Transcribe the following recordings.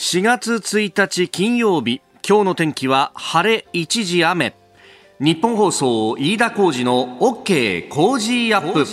4月1日金曜日今日の天気は晴れ一時雨。ニッポン放送飯田浩司の OK コージーアップ。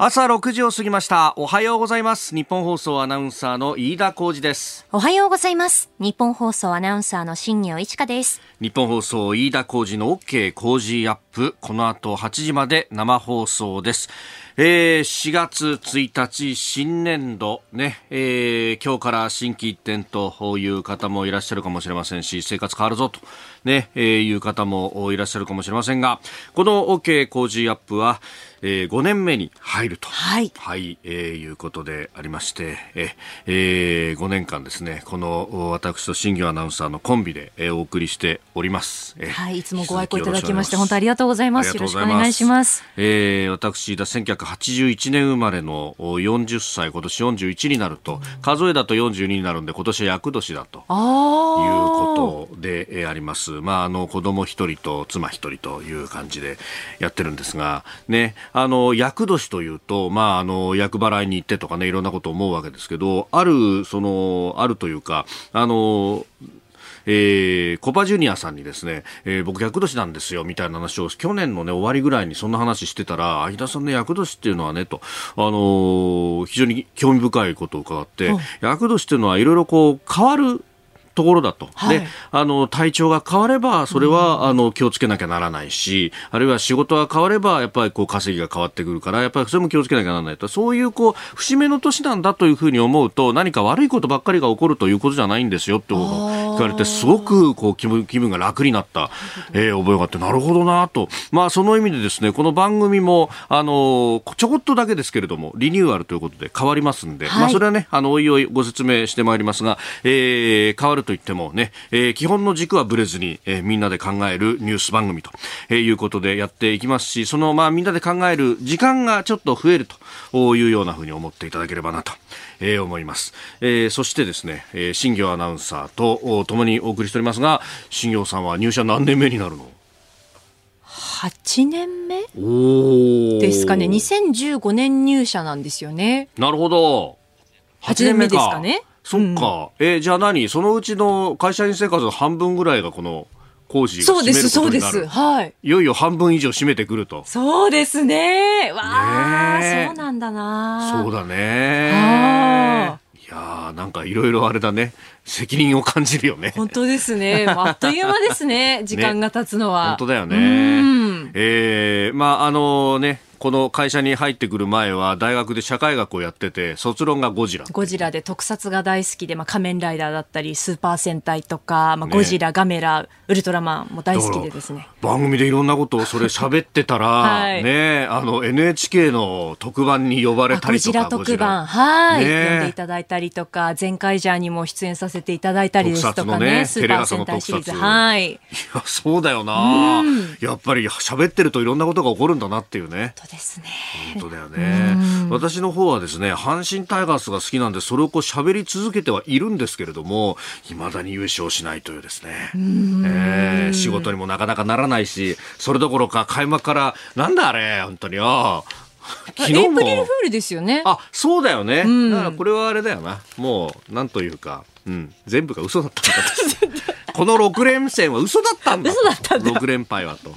朝6時を過ぎました。おはようございます。ニッポン放送アナウンサーの飯田浩司です。おはようございます。ニッポン放送アナウンサーの新行市佳です。ニッポン放送飯田浩司の OK コージーアップ。この後8時まで生放送です。えー、4月1日新年度ね、えー、今日から新規一点という方もいらっしゃるかもしれませんし、生活変わるぞと。ね、えー、いう方もいらっしゃるかもしれませんが、この OK 工事アップは、えー、5年目に入ると、はい、はい、えー、いうことでありまして、ええー、5年間ですね、この私と新業アナウンサーのコンビで、えー、お送りしております。えー、はい、いつもご愛顧いただきまして本当ありがとうございます。よろしくお願いします。えー、私だ1981年生まれの40歳、今年41になると、数えだと42になるんで今年は厄年だということで、えー、あります。まああの子供一人と妻一人という感じでやってるんですが、ね。あの、厄年というと、まあ、あの、厄払いに行ってとかね、いろんなこと思うわけですけど、ある、その、あるというか、あの、えー、コパジュニアさんにですね、えー、僕厄年なんですよ、みたいな話を、去年のね、終わりぐらいにそんな話してたら、相田さんの厄年っていうのはね、と、あのー、非常に興味深いことを伺って、厄年っていうのはいろいろこう、変わるところだと、はい、であの体調が変わればそれは、うん、あの気をつけなきゃならないしあるいは仕事が変わればやっぱりこう稼ぎが変わってくるからやっぱりそれも気をつけなきゃならないと。そういうこう節目の年なんだというふうに思うと何か悪いことばっかりが起こるということじゃないんですよって聞かれてすごくこう気分気分が楽になった、えー、覚えがあってなるほどなと、まあ、その意味でですねこの番組もあのちょこっとだけですけれどもリニューアルということで変わりますんで、はい、まあ、それはねあのおいおいご説明してまいりますが、えー、変わるといってもね、えー、基本の軸はぶれずに、えー、みんなで考えるニュース番組と、えー、いうことでやっていきますし、そのまあみんなで考える時間がちょっと増えるというようなふうに思っていただければなと。えー、思います、えー、そしてですね、えー、新業アナウンサーと共にお送りしておりますが新業さんは入社何年目になるの？8年目？ですかね。2015年入社なんですよね。なるほど。8年目ですかねそっか。うん、えじゃあ何？そのうちの会社員生活の半分ぐらいがこの工事そうです、そうです。はい。いよいよ半分以上占めてくると。そうですね。わあ、そうなんだな。そうだね。いやなんかいろいろあれだね。責任を感じるよね。本当ですね。あっという間ですね。時間が経つのは。ね、本当だよね。ええー、まあ、あのね、この会社に入ってくる前は大学で社会学をやってて卒論がゴジラ。ゴジラで特撮が大好きで、まあ、仮面ライダーだったりスーパー戦隊とか、まあ、ゴジラ、ね、ガメラウルトラマンも大好きでですね。番組でいろんなことをそれ喋ってたら、はい、ねあの NHK の特番に呼ばれたりとかゴジラ特番。はい、ね、呼んでいただいたりとか前回ジャーにも出演させていただいたりですとかね、ね、スーパー戦隊シリーズ。はい。いやそうだよな、やっぱり喋ってるといろんなことが起こるんだなっていうねですね。本当だよね。私の方はですね阪神タイガースが好きなんでそれをこう喋り続けてはいるんですけれどもいまだに優勝しないというですね、えー、仕事にもなかなかならないしそれどころか開幕からなんだあれ本当によ。昨日も。エイルフールですよね。あそうだよね、だからこれはあれだよな。もうなんというか、うん、全部が嘘だったんだ この6連戦は嘘だったんだ嘘だったんだ6連敗はと。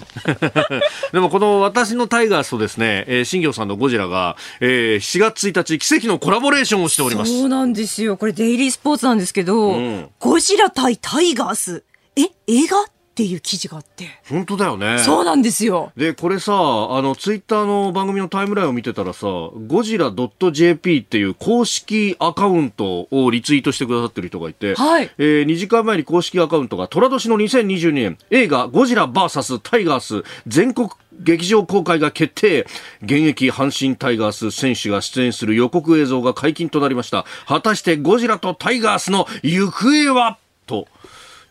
でもこの私のタイガースとですね、えー、新庄さんのゴジラが、えー、4月1日奇跡のコラボレーションをしております。そうなんですよ。これデイリースポーツなんですけど、うん、ゴジラ対タイガース。え映画？っていう記事があって。本当だよね。そうなんですよ。でこれさあのツイッターの番組のタイムラインを見てたらさゴジラ .jp っていう公式アカウントをリツイートしてくださってる人がいて、はい。えー、2時間前に公式アカウントが寅年の2022年映画ゴジラ VS タイガース。全国劇場公開が決定。現役阪神タイガース選手が出演する予告映像が解禁となりました。果たしてゴジラとタイガースの行方は？と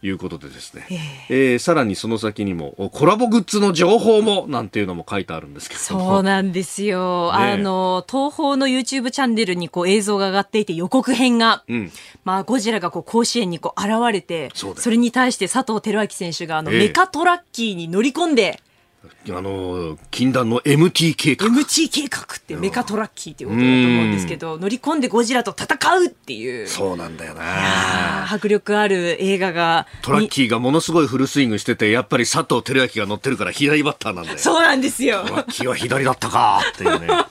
いうことでですね、えー、えー、さらにその先にもコラボグッズの情報もなんていうのも書いてあるんですけど。そうなんですよ、ね、あの東宝の YouTube チャンネルにこう映像が上がっていて予告編が、うん、まあ、ゴジラがこう甲子園にこう現れてそれに対して佐藤輝明選手があの、メカトラッキーに乗り込んであの、禁断の MT 計画。MT 計画ってメカトラッキーっていうことだと思うんですけど、乗り込んでゴジラと戦うっていう。そうなんだよな。迫力ある映画が。トラッキーがものすごいフルスイングしてて、やっぱり佐藤輝明が乗ってるから左バッターなんだよ。そうなんですよ。トラッキーは左だったかっていうね。が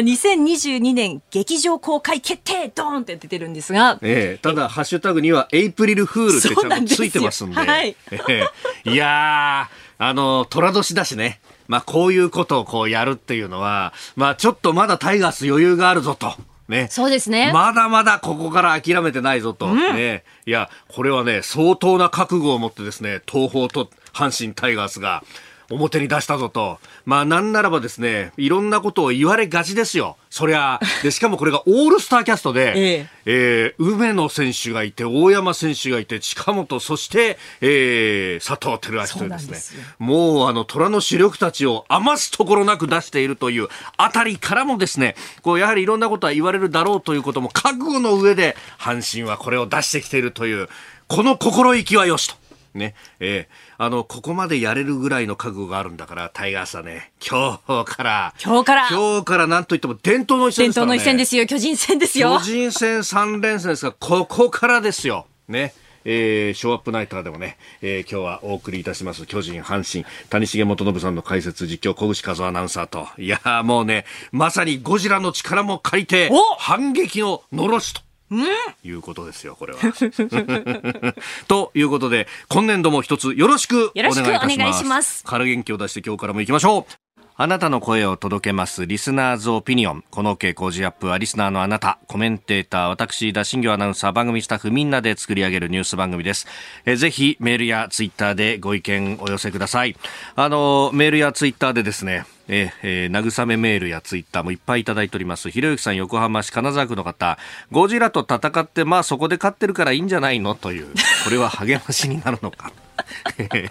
2022年劇場公開決定ドーンって出てるんですが。ええ、ただ、ハッシュタグにはエイプリルフールってちゃんとついてますんで。はい、ええ、いやー、あの、虎年だしね。まあ、こういうことをこうやるっていうのは、まあ、ちょっとまだタイガース余裕があるぞと。ね。そうですね。まだまだここから諦めてないぞと。うん、ね。いや、これはね、相当な覚悟を持ってですね、東方と阪神タイガースが、表に出したぞと。まあなんならばですね、いろんなことを言われがちですよ。そりゃ、で、しかもこれがオールスターキャストで、えええー、梅野選手がいて、大山選手がいて、近本、そして、えー、佐藤輝明というですね、もうあの、虎の主力たちを余すところなく出しているというあたりからもですね、こう、やはりいろんなことは言われるだろうということも覚悟の上で、阪神はこれを出してきているという、この心意気はよしと。ね、えー、あの、ここまでやれるぐらいの覚悟があるんだから、タイガースはね、今日から、今日から、今日からなんといっても伝統の一戦ですからね。伝統の一戦ですよ、巨人戦ですよ。巨人戦3連戦ですが、ここからですよ。ね。えー、ショーアップナイターでもね、えー、今日はお送りいたします、巨人、阪神、谷重元信さんの解説、実況、小口和アナウンサーと、いやもうね、まさにゴジラの力も借りて、反撃ののろしと。いうことですよ、これは。ということで、今年度も一つよろしくお願いいたします。します。から元気を出して今日からも行きましょう。あなたの声を届けますリスナーズオピニオン。この傾向ジアップはリスナーのあなた、コメンテーター、私、田新業アナウンサー、番組スタッフみんなで作り上げるニュース番組です。えぜひメールやツイッターでご意見お寄せください。あの、メールやツイッターでですね、えー、慰めメールやツイッターもいっぱいいただいております。ひろゆきさん、横浜市金沢区の方、ゴジラと戦って、まあそこで勝ってるからいいんじゃないの？という、これは励ましになるのか。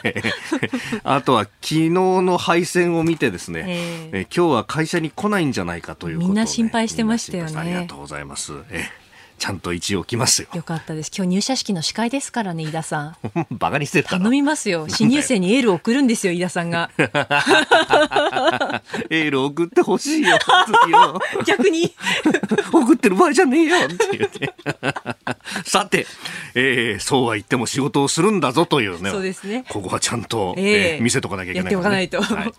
あとは昨日の敗戦を見てですね、えー、今日は会社に来ないんじゃないかということを、ね、みんな心配してましたよね。ありがとうございます。えーちゃんと一応来ますよ。よかったです。今日入社式の司会ですからね、井田さん。バカにしてた。頼みますよ。新入生にエールを送るんですよ、井田さんが。エール送ってほしいよ、逆に。送ってる場合じゃねえよって言って。さて、えー、そうは言っても仕事をするんだぞというね。そうですね。ここはちゃんと、えー、えー、見せとかなきゃいけない、ね、やっておかないと。はい、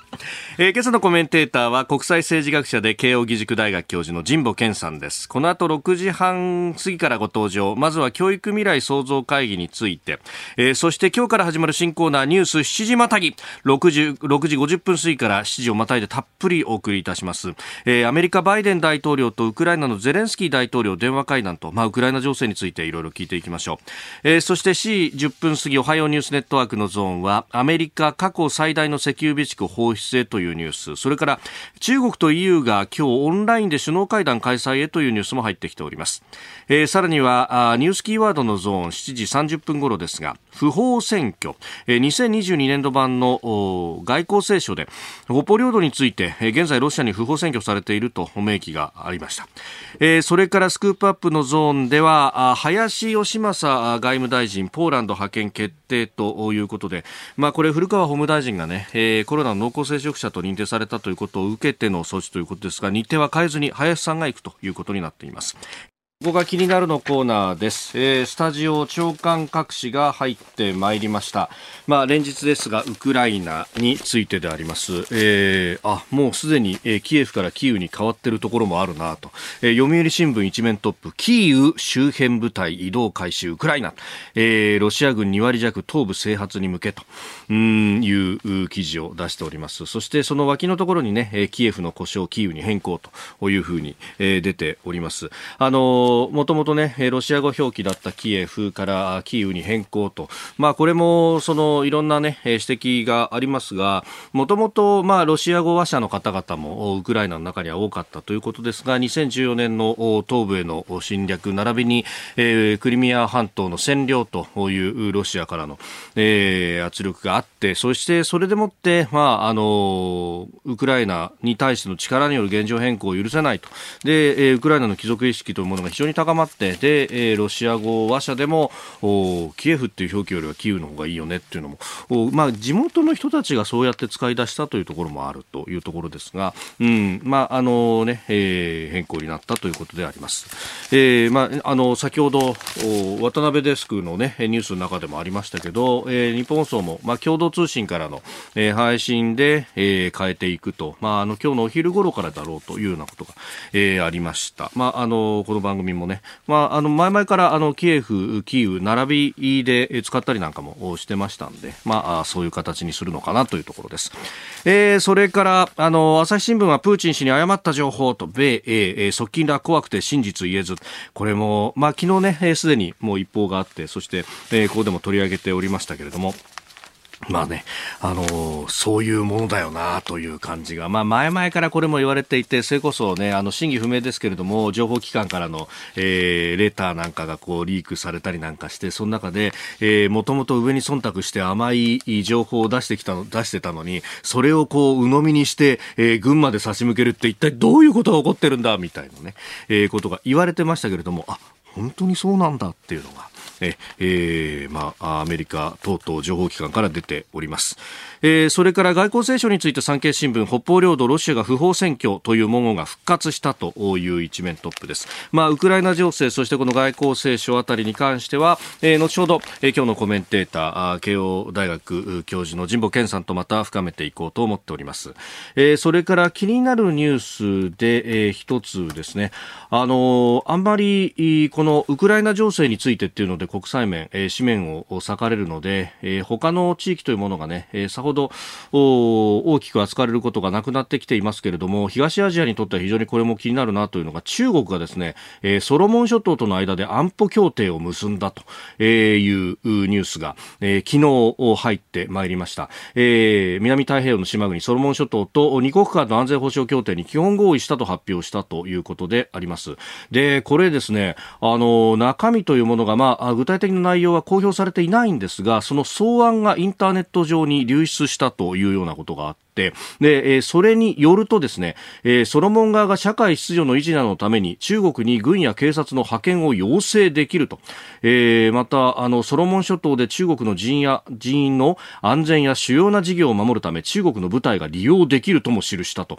えー、今朝のコメンテーターは国際政治学者で慶應義塾大学教授の神保健さんです。この後6時半過ぎからご登場。まずは教育未来創造会議について、えー、そして今日から始まる新コーナーニュース7時またぎ。6時 ,6 時50分過ぎから7時をまたいでたっぷりお送りいたします、えー、アメリカバイデン大統領とウクライナのゼレンスキー大統領電話会談と、まあ、ウクライナ情勢についていろいろ聞いていきましょう、えー、そして7時10分過ぎおはようニュースネットワークのゾーンはアメリカ過去最大の石油備蓄放出へというニュース。それから中国と EU が今日オンラインで首脳会談開催へというニュースも入ってきております、えー、さらにはニュースキーワードのゾーン7時30分頃ですが不法占拠、えー、2022年度版の外交青書で北方領土について、えー、現在ロシアに不法占拠されていると明記がありました、えー、それからスクープアップのゾーンでは林芳正外務大臣ポーランド派遣決定ということで、まあ、これ古川法務大臣がね、えー、コロナの濃厚接触者と認定されたということを受けての措置ということですが日程は変えずに林さんが行くということになっています。ここが気になるのコーナーです、えー、スタジオ長官各紙が入ってまいりました、まあ、連日ですがウクライナについてであります、えー、あもうすでに、えー、キエフからキーウに変わっているところもあるなと、えー、読売新聞一面トップキーウ周辺部隊移動開始ウクライナ、えー、ロシア軍2割弱東部制圧に向けと。うんいう記事を出しております。そしてその脇のところにねキエフの故障キーウに変更というふうに、えー、出ております。あのもともとね、ロシア語表記だったキエフからキーウに変更と、まあこれもそのいろんなね、指摘がありますが、もともとまあロシア語話者の方々もウクライナの中には多かったということですが、2014年の東部への侵略、並びに、クリミア半島の占領というロシアからの、えー、圧力があって、そしてそれでもって、まああの、ウクライナに対しての力による現状変更を許せないと。で、ウクライナの貴族意識というものが非常常に高まってで、えー、ロシア語話者でもキエフっていう表記よりはキーウの方がいいよねっていうのもまあ、地元の人たちがそうやって使い出したというところもあるというところですが、うんまああのねえー、変更になったということであります。えーまあ、あの先ほど渡辺デスクの、ね、ニュースの中でもありましたけど、えー、日本放送も、まあ、共同通信からの、えー、配信で、えー、変えていくと、まあ、あの今日のお昼頃からだろうというようなことが、えー、ありました。まあ、あのこの番組もね、まあ、あの前々からあのキエフ、キーウ並びで使ったりなんかもしてましたんで、まあ、そういう形にするのかなというところです。えー、それからあの朝日新聞はプーチン氏に誤った情報と米英、側近ら怖くて真実言えず。これも、まあ、昨日ねすで、にもう一報があってそして、えー、ここでも取り上げておりましたけれども。まあね、あのー、そういうものだよなという感じが、まあ、前々からこれも言われていて、それこそね、あの、真偽不明ですけれども、情報機関からの、えー、レターなんかがこう、リークされたりなんかして、その中で、えー、もともと上に忖度して甘い情報を出してきたの、出してたのに、それをこう、鵜呑みにして、えー、群馬で差し向けるって一体どういうことが起こってるんだ、みたいなね、えー、ことが言われてましたけれども、あ、本当にそうなんだっていうのが、ええー、まあ、アメリカ等々情報機関から出ております。えー、それから外交青書について産経新聞北方領土ロシアが不法占拠という文言が復活したという一面トップです。まあ、ウクライナ情勢そしてこの外交青書あたりに関しては、えー、後ほど、えー、今日のコメンテーター慶応大学教授の神保健さんとまた深めていこうと思っております。えー、それから気になるニュースで、えー、一つですね、あのー、あんまりこのウクライナ情勢についてっていうので国際面、えー、紙面を割かれるので、えー、他の地域というものがね、えー、さほど大きく扱われることがなくなってきていますけれども東アジアにとっては非常にこれも気になるなというのが中国がですね、えー、ソロモン諸島との間で安保協定を結んだというニュースが、えー、昨日入ってまいりました、えー、南太平洋の島国ソロモン諸島と二国間の安全保障協定に基本合意したと発表したということであります。でこれですねあの中身というものが、まあ、具体的な内容は公表されていないんですがその草案がインターネット上に流出したというようなことがあって、で、えそれによるとですね、えソロモン側が社会秩序の維持などのために中国に軍や警察の派遣を要請できると。えー、また、あの、ソロモン諸島で中国の人や、人員の安全や主要な事業を守るため中国の部隊が利用できるとも記したと。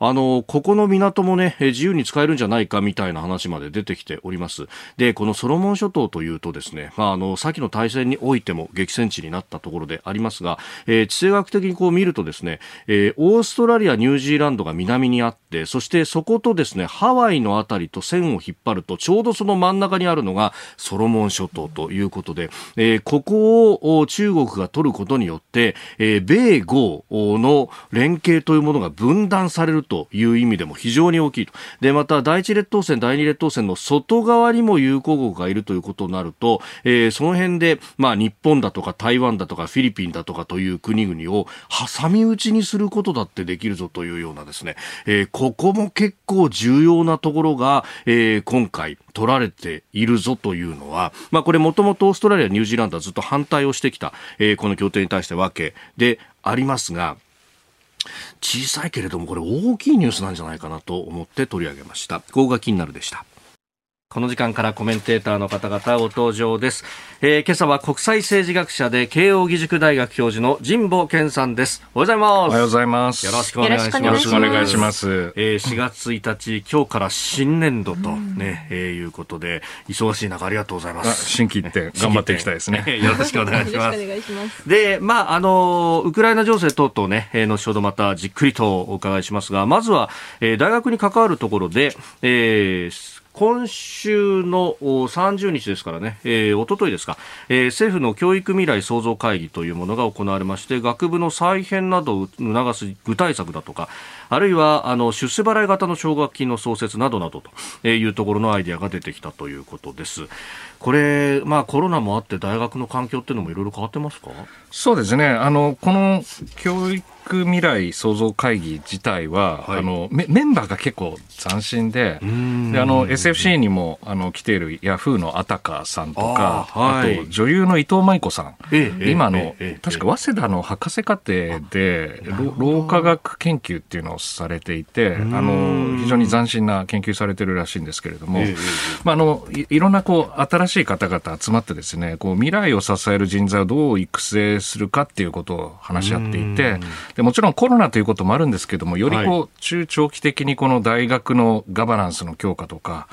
あの、ここの港もね、自由に使えるんじゃないかみたいな話まで出てきております。で、このソロモン諸島というとですね、まあ、あの、先の大戦においても激戦地になったところでありますが、えー、地政学的にこう見るとですね、えー、オーストラリア、ニュージーランドが南にあって、そしてそことですね、ハワイのあたりと線を引っ張ると、ちょうどその真ん中にあるのがソロモン諸島ということで、えー、ここを中国が取ることによって、えー、米豪の連携というものが分断されるという意味でも非常に大きいと。で、また第一列島線、第二列島線の外側にも友好国がいるということになると、えー、その辺で、まあ日本だとか台湾だとかフィリピンだとかという国々を挟み撃ちにすることだってできるぞというようなですね、えー、ここも結構重要なところが、えー、今回取られているぞというのは、まあこれもともとオーストラリア、ニュージーランドはずっと反対をしてきた、えー、この協定に対してわけでありますが、小さいけれどもこれ大きいニュースなんじゃないかなと思って取り上げました。ここが気になるでした。この時間からコメンテーターの方々ご登場です、えー、今朝は国際政治学者で慶應義塾大学教授の神保健さんです。おはようございます。おはようございます。よろしくお願いします。よろしくお願いします。えー、4月1日今日から新年度とね、うえー、いうことで忙しい中ありがとうございます。新規って頑張っていきたいですね。よろしくお願いします。でまああのウクライナ情勢等々ね、えー、後ほどまたじっくりとお伺いしますがまずは、えー、大学に関わるところで、えー今週の30日ですからね、えー、おとといですか、えー、政府の教育未来創造会議というものが行われまして、学部の再編などを促す具体策だとか、あるいはあの出世払い型の奨学金の創設などなどというところのアイデアが出てきたということです。これ、まあ、コロナもあって大学の環境っていうのもいろいろ変わってますか？そうですね。あのこの教育育未来創造会議自体は、はい、あのメメンバーが結構斬新でであの SFC にもあの来ているヤフーのあたかさんとかあはい、あと女優の伊藤舞子さん、ええ、今の、え、確か早稲田の博士課程で老化学研究っていうのをされていてあの非常に斬新な研究されてるらしいんですけれども、まあ、あのいいろんなこう新しい方々集まってですねこう未来を支える人材をどう育成するかっていうことを話し合っていてでもちろんコロナということもあるんですけどもよりこう中長期的にこの大学のガバナンスの強化とか、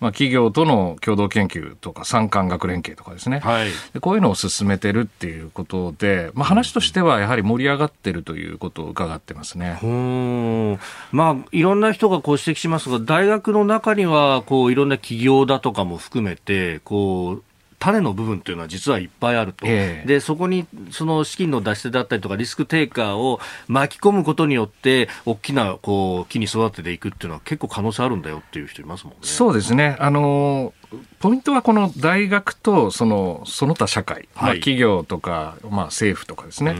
まあ、企業との共同研究とか産官学連携とかですね、はい、こういうのを進めてるっていうことで、まあ、話としてはやはり盛り上がってるということを伺ってますね。まあ、いろんな人がこう指摘しますが大学の中にはこういろんな企業だとかも含めてこう種の部分というのは実はいっぱいあると、えー、でそこにその資金の出し手だったりとかリスクテイカーを巻き込むことによって大きなこう木に育てていくっていうのは結構可能性あるんだよっていう人いますもんね。そうですね。あのポイントはこの大学とそのその他社会、はい、まあ、企業とか、まあ、政府とかですね。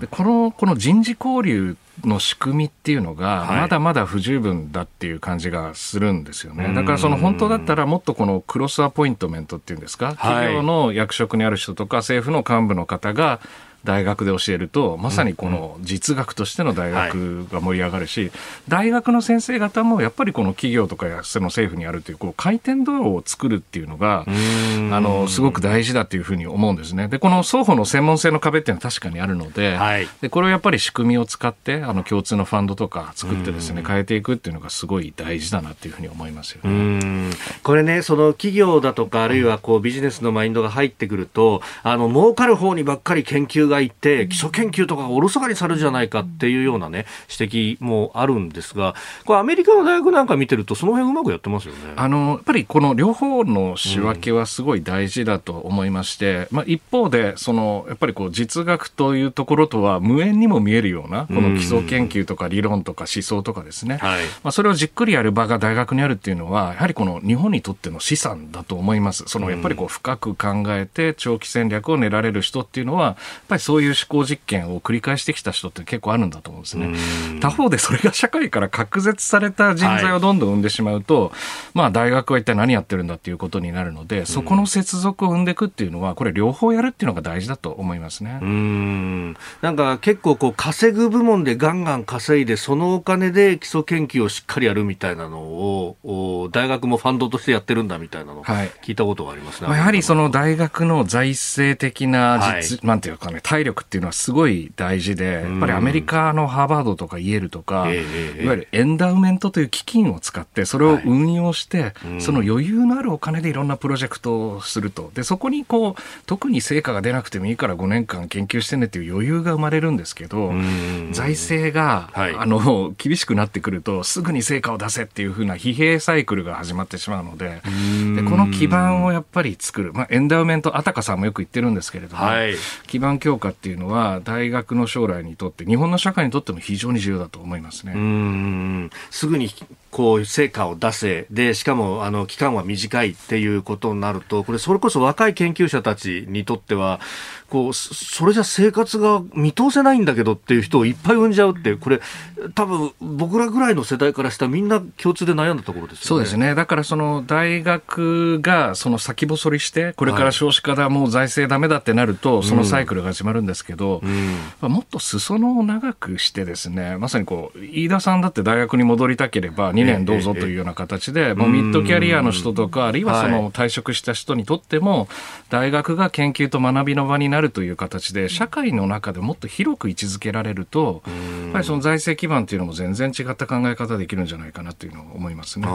でこのこの人事交流の仕組みっていうのが、まだまだ不十分だっていう感じがするんですよね。だからその本当だったらもっとこのクロスアポイントメントっていうんですか、企業の役職にある人とか政府の幹部の方が大学で教えるとまさにこの実学としての大学が盛り上がるし、大学の先生方もやっぱりこの企業とかその政府にあるというこう回転道路を作るっていうのがあのすごく大事だというふうに思うんですね。でこの双方の専門性の壁っていうのは確かにあるのではい、でこれをやっぱり仕組みを使ってあの共通のファンドとか作ってですね変えていくっていうのがすごい大事だなっていうふうに思いますよね。これねその企業だとかあるいはこうビジネスのマインドが入ってくるとあの儲かる方にばっかり研究がいって基礎研究とかがおろそかにされるじゃないかっていうようなね指摘もあるんですがこれアメリカの大学なんか見てるとその辺うまくやってますよね。あのやっぱりこの両方の仕分けはすごい大事だと思いまして、うん、まあ、一方でそのやっぱりこう実学というところとは無縁にも見えるようなこの基礎研究とか理論とか思想とかですね、はい、まあ、それをじっくりやる場が大学にあるっていうのはやはりこの日本にとっての資産だと思います。そのやっぱりこう深く考えて長期戦略を練られる人っていうのはやっぱりそういう思考実験を繰り返してきた人って結構あるんだと思うんですね。他方でそれが社会から隔絶された人材をどんどん生んでしまうと、はい、まあ大学は一体何やってるんだっていうことになるので、そこの接続を生んでいくっていうのは、これ両方やるっていうのが大事だと思いますね。うん。なんか結構こう稼ぐ部門でガンガン稼いで、そのお金で基礎研究をしっかりやるみたいなのを、大学もファンドとしてやってるんだみたいなの、聞いたことがありますね。まあ、やはりその大学の財政的な実、はい、なんていうかね、体力っていうのはすごい大事で、やっぱりアメリカのハーバードとかイェールとか、いわゆるエンダウメントという基金を使って、それを運用して、その余裕のあるお金でいろんなプロジェクトをすると。で、そこにこう、特に成果が出なくてもいいから5年間研究してねっていう余裕が生まれるんですけど、財政が、あの、厳しくなってくると、すぐに成果を出せっていうふうな疲弊サイクルが始まってしまうので、でこの基盤をやっぱり作る。まあ、エンダウメント、あたかさんもよく言ってるんですけれども、はい、基盤強化っていうのは、大学の将来にとって、日本の社会にとっても非常に重要だと思いますね。うんすぐにこう成果を出せでしかもあの期間は短いっていうことになるとこれそれこそ若い研究者たちにとってはこうそれじゃ生活が見通せないんだけどっていう人をいっぱい生んじゃうってこれ多分僕らぐらいの世代からしたらみんな共通で悩んだところですよね。そうですね。だからその大学がその先細りしてこれから少子化だ、はい、もう財政だめだってなるとそのサイクルが始まるんですけど、うん、もっと裾野を長くしてですねまさにこう飯田さんだって大学に戻りたければ2年どうぞというような形で、もうミッドキャリアの人とかあるいはその退職した人にとっても大学が研究と学びの場になるという形で社会の中でもっと広く位置づけられるとやっぱりその財政基盤っていうのも全然違った考え方できるんじゃないかなというのを思いますね。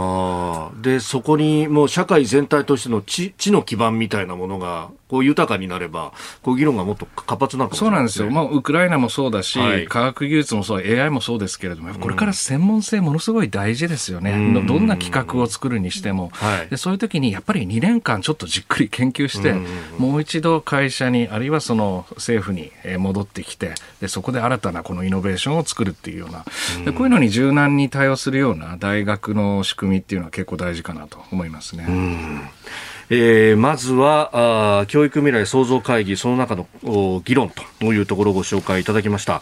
でそこにもう社会全体としての知知の基盤みたいなものがこう豊かになれば、こう議論がもっと活発なるかもしれない、ね、そうなんですよ。まあ、ウクライナもそうだし、はい、科学技術もそう、AI もそうですけれども、これから専門性ものすごい大事ですよね。うん、どんな企画を作るにしても、はい、で。そういう時にやっぱり2年間ちょっとじっくり研究して、もう一度会社に、あるいはその政府に戻ってきて、でそこで新たなこのイノベーションを作るっていうような、でこういうのに柔軟に対応するような大学の仕組みっていうのは結構大事かなと思いますね。えー、まずはあ教育未来創造会議その中の議論というところをご紹介いただきました。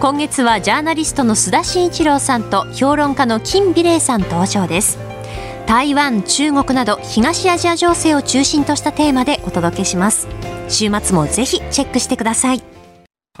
今月はジャーナリストの須田慎一郎さんと評論家の金美齢さん登場です。台湾中国など東アジア情勢を中心としたテーマでお届けします。週末もぜひチェックしてください。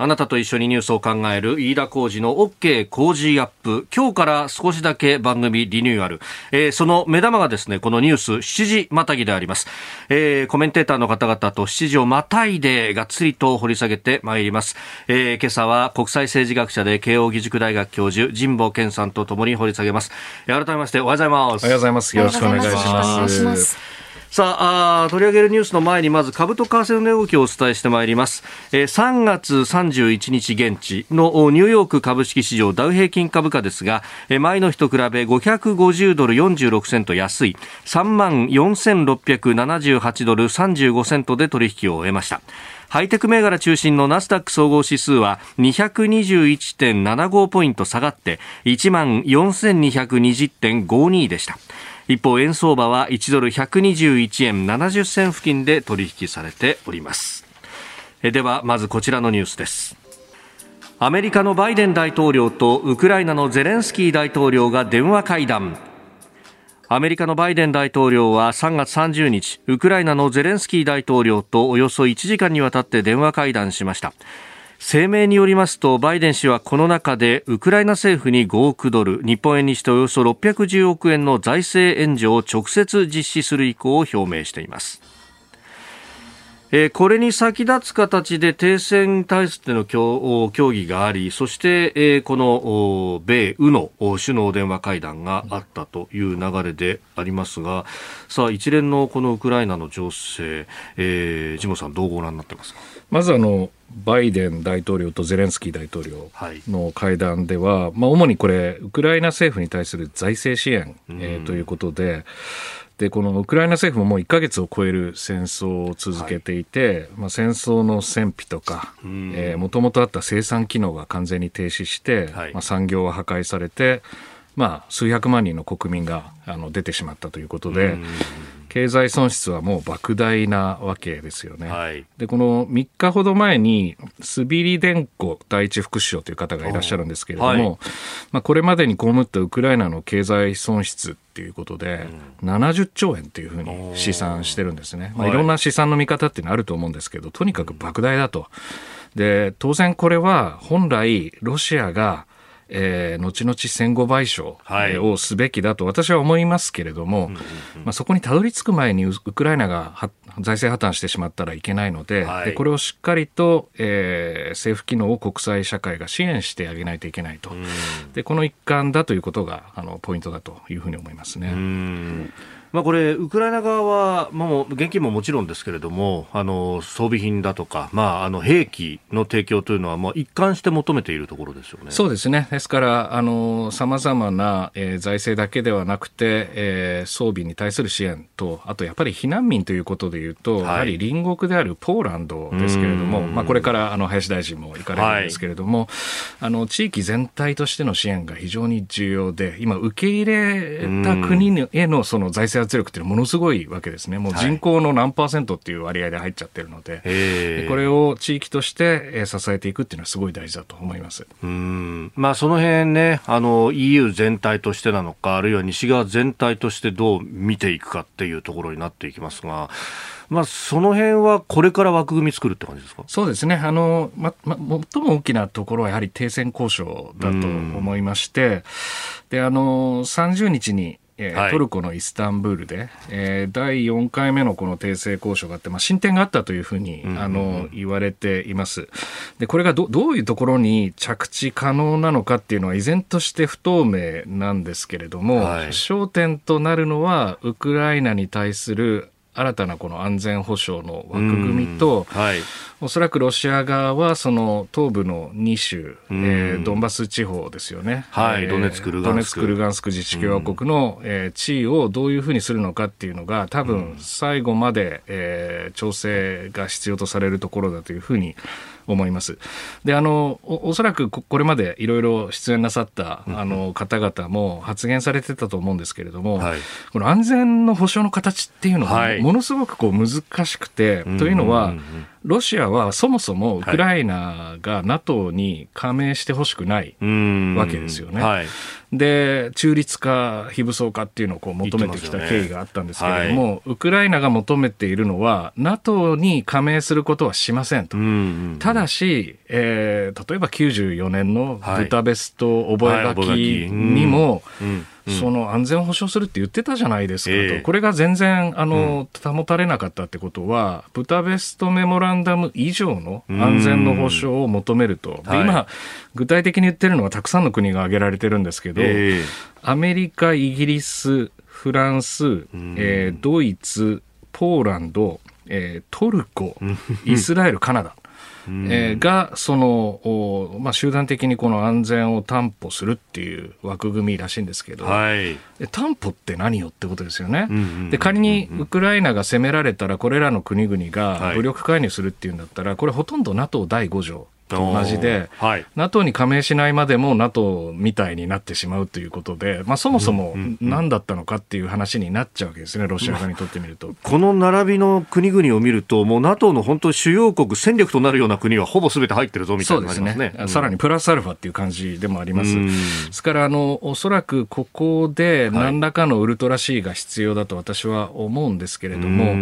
あなたと一緒にニュースを考える飯田浩二の OK 工事アップ。今日から少しだけ番組リニューアル。えー、その目玉がですね、このニュース7時またぎであります。えー、コメンテーターの方々と7時をまたいでがっつりと掘り下げてまいります。えー、今朝は国際政治学者で慶應義塾大学教授、神保健さんとともに掘り下げます。改めましておはようございます。おはようございます。よろしくお願いします。さあ取り上げるニュースの前にまず株と為替の値動きをお伝えしてまいります、えー、3月31日現地のニューヨーク株式市場ダウ平均株価ですが、えー、前の日と比べ550ドル46セント安い。3万4678ドル35セントで取引を終えました。ハイテク銘柄中心のナスダック総合指数は221.75ポイント下がって1万4220.52でした。一方円相場は1ドル121円70銭付近で取引されております。ではまずこちらのニュースです。アメリカのバイデン大統領とウクライナのゼレンスキー大統領が電話会談。アメリカのバイデン大統領は3月30日ウクライナのゼレンスキー大統領とおよそ1時間にわたって電話会談しました。声明によりますとバイデン氏はこの中でウクライナ政府に5億ドル日本円にしておよそ610億円の財政援助を直接実施する意向を表明しています。え、これに先立つ形で停戦に対しての協議があり、そして、え、この米ウの首脳電話会談があったという流れでありますが、さあ、一連のこのウクライナの情勢、えー、ジモさん、どうご覧になってますか？まずあの、バイデン大統領とゼレンスキー大統領の会談では、はい、まあ、主にこれ、ウクライナ政府に対する財政支援、えー、ということで、でこのウクライナ政府ももう1か月を超える戦争を続けていて、はい、まあ、戦争の戦費とかもともとあった生産機能が完全に停止して、はい、まあ、産業は破壊されて、まあ、数百万人の国民があの出てしまったということで。経済損失はもう莫大なわけですよね。はい、で、この3日ほど前に、スビリデンコ第一副首相という方がいらっしゃるんですけれども、はい、まあ、これまでに被ったウクライナの経済損失っていうことで、70兆円っていうふうに試算してるんですね。まあ、いろんな試算の見方っていうのはあると思うんですけど、とにかく莫大だと。で、当然これは本来ロシアがえー、後々戦後賠償、はい、をすべきだと私は思いますけれども、まあ、そこにたどり着く前にウクライナが財政破綻してしまったらいけないのではい、でこれをしっかりと、えー、政府機能を国際社会が支援してあげないといけないと、でこの一環だということがあのポイントだというふうに思いますね。まあ、これ、ウクライナ側は、もう現金ももちろんですけれども、あの装備品だとか、まあ、あの兵器の提供というのは、まあ、一貫して求めているところですよね。そうですね、ですからさまざまな、えー、財政だけではなくて、えー、装備に対する支援と、あとやっぱり避難民ということでいうと、はい、やはり隣国であるポーランドですけれども、まあ、これからあの林大臣も行かれるんですけれども、はい、あの地域全体としての支援が非常に重要で、今、受け入れた国へのその財政圧力っていうのはものすごいわけですね。もう人口の何パーセントっていう割合で入っちゃってるので、はい、これを地域として支えていくっていうのはすごい大事だと思います。うん。まあその辺ね、あの EU 全体としてなのか、あるいは西側全体としてどう見ていくかっていうところになっていきますが、まあ、その辺はこれから枠組み作るって感じですか？そうですね。あの、ま、ま、最も大きなところはやはり停戦交渉だと思いまして、で、あの、30日にえー、トルコのイスタンブールで、えー、第4回目のこの停戦交渉があって、まあ、進展があったというふうに、あの言われています。でこれがどどういうところに着地可能なのかっていうのは依然として不透明なんですけれども、はい、焦点となるのはウクライナに対する新たなこの安全保障の枠組みと、はい、おそらくロシア側はその東部の2州、えー、ドンバス地方ですよね、はい、えー、ドネツクルガンスク。ルガンスク自治共和国の、えー、地位をどういうふうにするのかっていうのが多分最後まで、えー、調整が必要とされるところだというふうに思います。で、あの、おそらくこれまでいろいろ出演なさったあの方々も発言されてたと思うんですけれども、はい、この安全の保障の形っていうのがものすごくこう難しくて、はい、というのは、ロシアはそもそもウクライナが NATO に加盟してほしくないわけですよね。はい、で、中立化、非武装化っていうのをこう求めてきた経緯があったんですけれども、ねはい、ウクライナが求めているのは、NATO に加盟することはしませんと。ただし、えー、例えば94年のブタベスト覚書にも、はいその安全を保障するって言ってたじゃないですかと、えー、これが全然あの、保たれなかったってことは、ブタベストメモランダム以上の安全の保障を求めると、はい、今、具体的に言ってるのはたくさんの国が挙げられてるんですけど、えー、アメリカ、イギリス、フランス、えー、ドイツ、ポーランド、えー、トルコ、イスラエル、カナダ。えー、が、その、まあ、集団的にこの安全を担保するっていう枠組みらしいんですけど、はい、担保って何よってことですよね。で、仮にウクライナが攻められたら、これらの国々が武力介入するっていうんだったら、これほとんど NATO 第5条。と同じで、はい、NATO に加盟しないまでも NATO みたいになってしまうということで、まあ、そもそも何だったのかっていう話になっちゃうわけですね、ロシア側にとってみると。この並びの国々を見ると、もう NATO の本当、主要国、戦力となるような国はほぼすべて入ってるぞみたいな感じですね。すねさらにプラスアルファっていう感じでもあります。ですからあの、おそらくここで何らかのウルトラ C が必要だと私は思うんですけれども、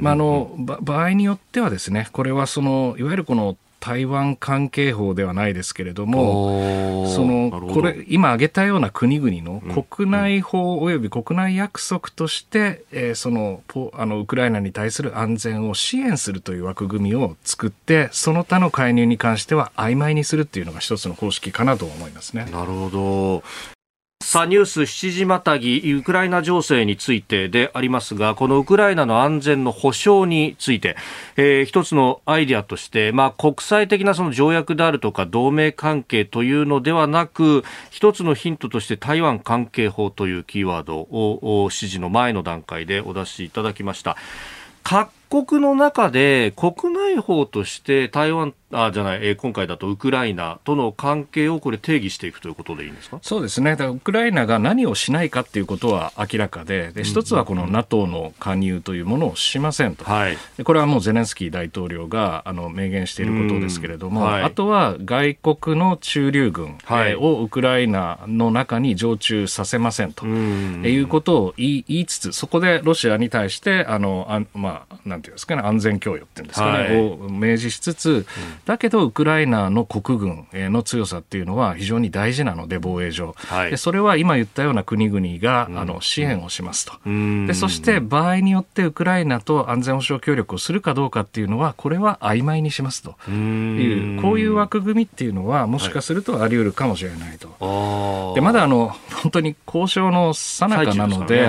まあ、あの場合によってはですね、これはそのいわゆるこの台湾関係法ではないですけれども、そのこれ今挙げたような国々の国内法及び国内約束として、うん、えー、そのあのウクライナに対する安全を支援するという枠組みを作って、その他の介入に関しては曖昧にするっていうのが一つの方式かなと思いますね。なるほど。さあニュース7時またぎウクライナ情勢についてでありますがこのウクライナの安全の保障について、えー、一つのアイディアとして、まあ、国際的なその条約であるとか同盟関係というのではなく一つのヒントとして台湾関係法というキーワードを指示の前の段階でお出しいただきました。各国の中で国内法として台湾あじゃない、えー、今回だとウクライナとの関係をこれ定義していくということでいいんですか？そうですね、だからウクライナが何をしないかということは明らかで、で一つはこの NATO の加入というものをしませんと、はい、これはもうゼレンスキー大統領があの明言していることですけれども、はい、あとは外国の駐留軍、はい、をウクライナの中に常駐させませんということを言いつつ、そこでロシアに対して、あのあまあ、なんていうんですかね、安全供与っていうんですかね、を明示しつつ、だけどウクライナの国軍の強さっていうのは非常に大事なので、防衛上。でそれは今言ったような国々が、あの支援をしますと。でそして場合によってウクライナと安全保障協力をするかどうかっていうのは、これは曖昧にしますと。いう、こういう枠組みっていうのは、もしかするとあり得るかもしれないと。はい、でまだあの本当に交渉の最中なので、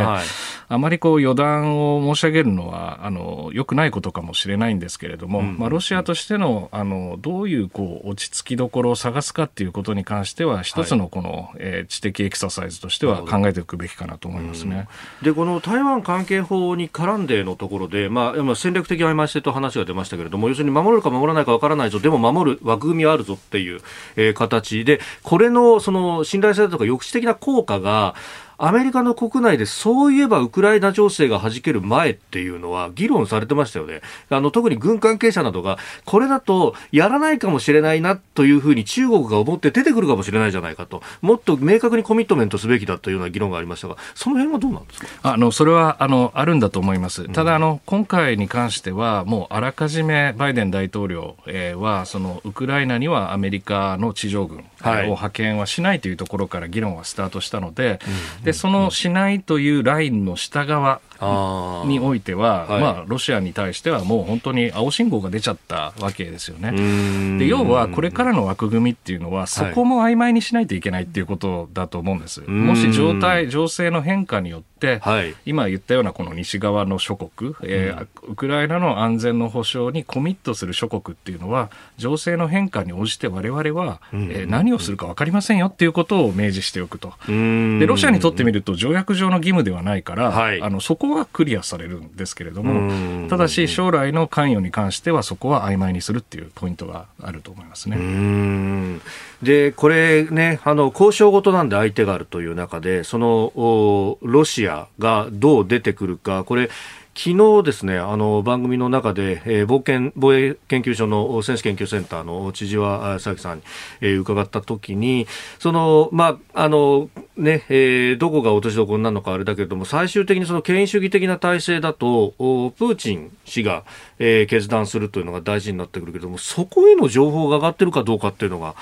あまりこう予断を申し上げるのはあのよくないことかもしれないんですけれども、まあ、ロシアとしてのあのどういうこう落ち着きどころを探すかっていうことに関しては一つのこの、はい、えー、知的エクササイズとしては考えておくべきかなと思いますね、うん、でこの台湾関係法に絡んでのところで、まあ、戦略的曖昧性と話が出ましたけれども要するに守るか守らないかわからないぞでも守る枠組みはあるぞっていう、えー、形でこれのその信頼性とか抑止的な効果がアメリカの国内でそういえばウクライナ情勢が弾ける前っていうのは議論されてましたよね。あの特に軍関係者などがこれだとやらないかもしれないなというふうに中国が思って出てくるかもしれないじゃないかともっと明確にコミットメントすべきだというような議論がありましたがその辺はどうなんですか？あのそれはあのあるんだと思います。ただあの今回に関してはもうあらかじめバイデン大統領はそのウクライナにはアメリカの地上軍を派遣はしないというところから議論はスタートしたので、でそのしないというラインの下側においては、はい、まあ、ロシアに対してはもう本当に青信号が出ちゃったわけですよね。で要はこれからの枠組みっていうのは、そこも曖昧にしないといけないっていうことだと思うんです。もし状態、情勢の変化によって、はい、今言ったようなこの西側の諸国、えー、ウクライナの安全の保障にコミットする諸国っていうのは、情勢の変化に応じて我々は、えー、何をするか分かりませんよっていうことを明示しておくと。でロシアにとってみると条約上の義務ではないから、はい、あのそこはクリアされるんですけれども、ただし将来の関与に関してはそこは曖昧にするっていうポイントがあると思いますね。で、これね、あの、交渉事なんで相手があるという中で、その、ロシアがどう出てくるか、これ、昨日ですね、あの番組の中で、えー、防衛防衛研究所の戦士研究センターの千々和佐々さんに、えー、伺ったときに、その、まあ、あの、ね、えー、どこが落としどころなのかあれだけれども、最終的にその権威主義的な体制だと、プーチン氏が、えー、決断するというのが大事になってくるけれども、そこへの情報が上がってるかどうかっていうのが、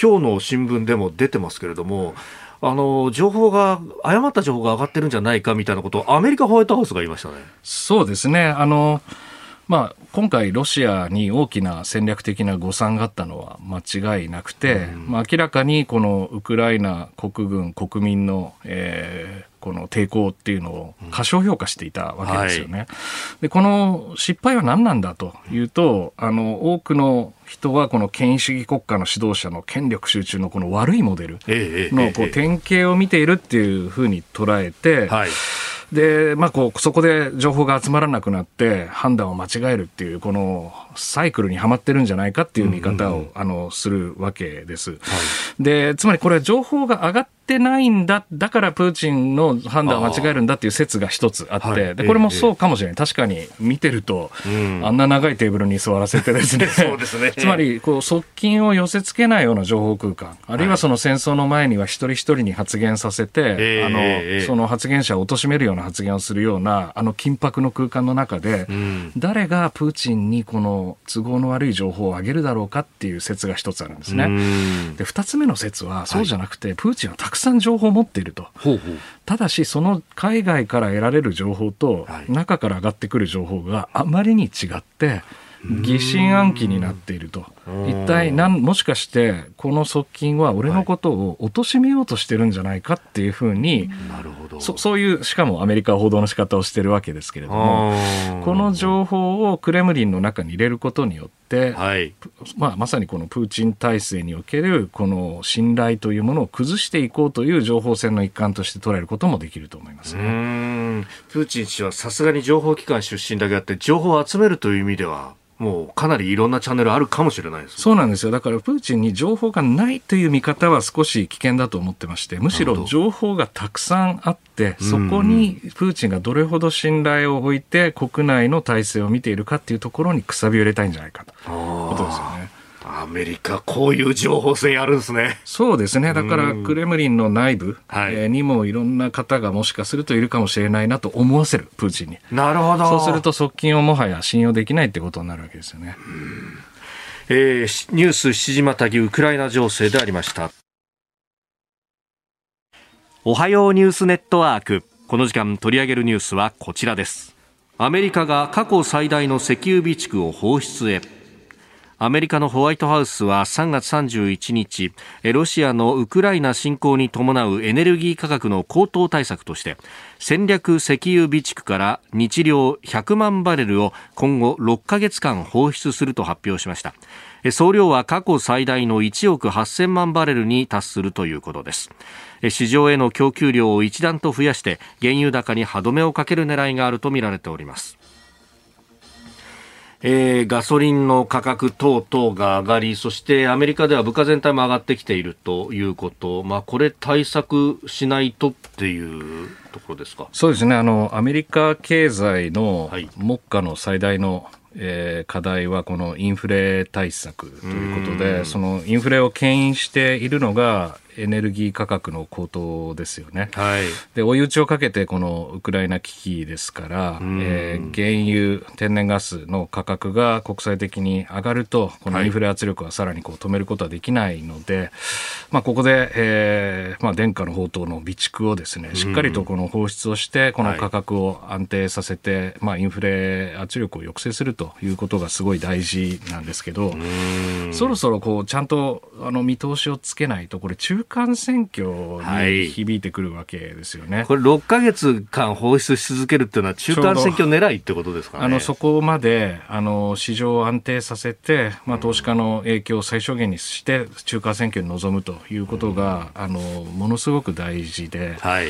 今日の新聞でも出てますけれども、あの情報が、誤った情報が上がってるんじゃないかみたいなことをアメリカホワイトハウスが言いましたねそうですね。あのまあ、今回、ロシアに大きな戦略的な誤算があったのは間違いなくて、うん、まあ、明らかにこのウクライナ国軍、国民の、えー、この抵抗っていうのを過小評価していたわけですよね。うんはい、でこの失敗は何なんだというとあの多くの人はこの権威主義国家の指導者の権力集中のこの悪いモデルのこう典型を見ているっていうふうに捉えて、はいで、まあ、こう、そこで情報が集まらなくなって、判断を間違えるっていう、このサイクルにはまってるんじゃないかっていう見方を、あの、するわけです。はい、で、つまりこれは情報が上がってないんだ、だからプーチンの判断を間違えるんだっていう説が一つあって、でこれもそうかもしれない。確かに見てると、あんな長いテーブルに座らせてですね、そうですね。つまり、こう、側近を寄せ付けないような情報空間、あるいはその戦争の前には一人一人に発言させて、あの、その発言者を貶めるような発言をするような、あの緊迫の空間の中で、誰がプーチンにこの都合の悪い情報を上げるだろうかっていう説が一つあるんですね。で、二つ目の説は、そうじゃなくて、プーチンはたくさん情報を持っていると。ほうほうただし、その海外から得られる情報と、中から上がってくる情報があまりに違って、疑心暗鬼になっていると。一体なんもしかしてこの側近は俺のことを貶めようとしてるんじゃないかっていうふうに、なるほど。そそういうしかもアメリカ報道の仕方をしてるわけですけれどもこの情報をクレムリンの中に入れることによって、はい、まあ、まさにこのプーチン体制におけるこの信頼というものを崩していこうという情報戦の一環として捉えることもできると思います、ね、プーチン氏はさすがに情報機関出身だけあって情報を集めるという意味ではもうかなりいろんなチャンネルあるかもしれないです、そうなんですよ。だからプーチンに情報がないという見方は少し危険だと思ってまして、むしろ情報がたくさんあって、そこにプーチンがどれほど信頼を置いて国内の体制を見ているかっていうところにくさびを入れたいんじゃないかということですよね。アメリカ、こういう情報戦やるんですね。そうですね。だから、クレムリンの内部、にもいろんな方がもしかするといるかもしれないなと思わせる、プーチンに。なるほど。そうすると側近をもはや信用できないってことになるわけですよね。えー、ニュース7時またぎウクライナ情勢でありました。おはようニュースネットワーク。この時間取り上げるニュースはこちらです。アメリカが過去最大の石油備蓄を放出へ。アメリカのホワイトハウスは3月31日ロシアのウクライナ侵攻に伴うエネルギー価格の高騰対策として戦略石油備蓄から日量100万バレルを今後6ヶ月間放出すると発表しました。総量は過去最大の1億8000万バレルに達するということです。市場への供給量を一段と増やして原油高に歯止めをかける狙いがあるとみられております。えー、ガソリンの価格等々が上がり、そしてアメリカでは物価全体も上がってきているということ、まあ、これ、対策しないとっていうところですか？そうですね。あの、アメリカ経済の目下の最大の、はいえー、課題はこのインフレ対策ということで、そのインフレを牽引しているのが、エネルギー価格の高騰ですよね。はい、で追い打ちをかけてこのウクライナ危機ですから、えー、原油、天然ガスの価格が国際的に上がると、このインフレ圧力はさらにこう止めることはできないので、はい、まあ、ここで、えーまあ、殿下の宝刀の備蓄をですねしっかりとこの放出をして、この価格を安定させて、まあ、インフレ圧力を抑制するということがすごい大事なんですけど、そろそろこうちゃんとあの見通しをつけないと、これ、中間選挙に響いてくるわけですよね。はい、これ、6か月間放出し続けるっていうのは、中間選挙狙いってことですか、ね、あのそこまであの市場を安定させて、まあ、投資家の影響を最小限にして、中間選挙に臨むということが、あのものすごく大事で。はい。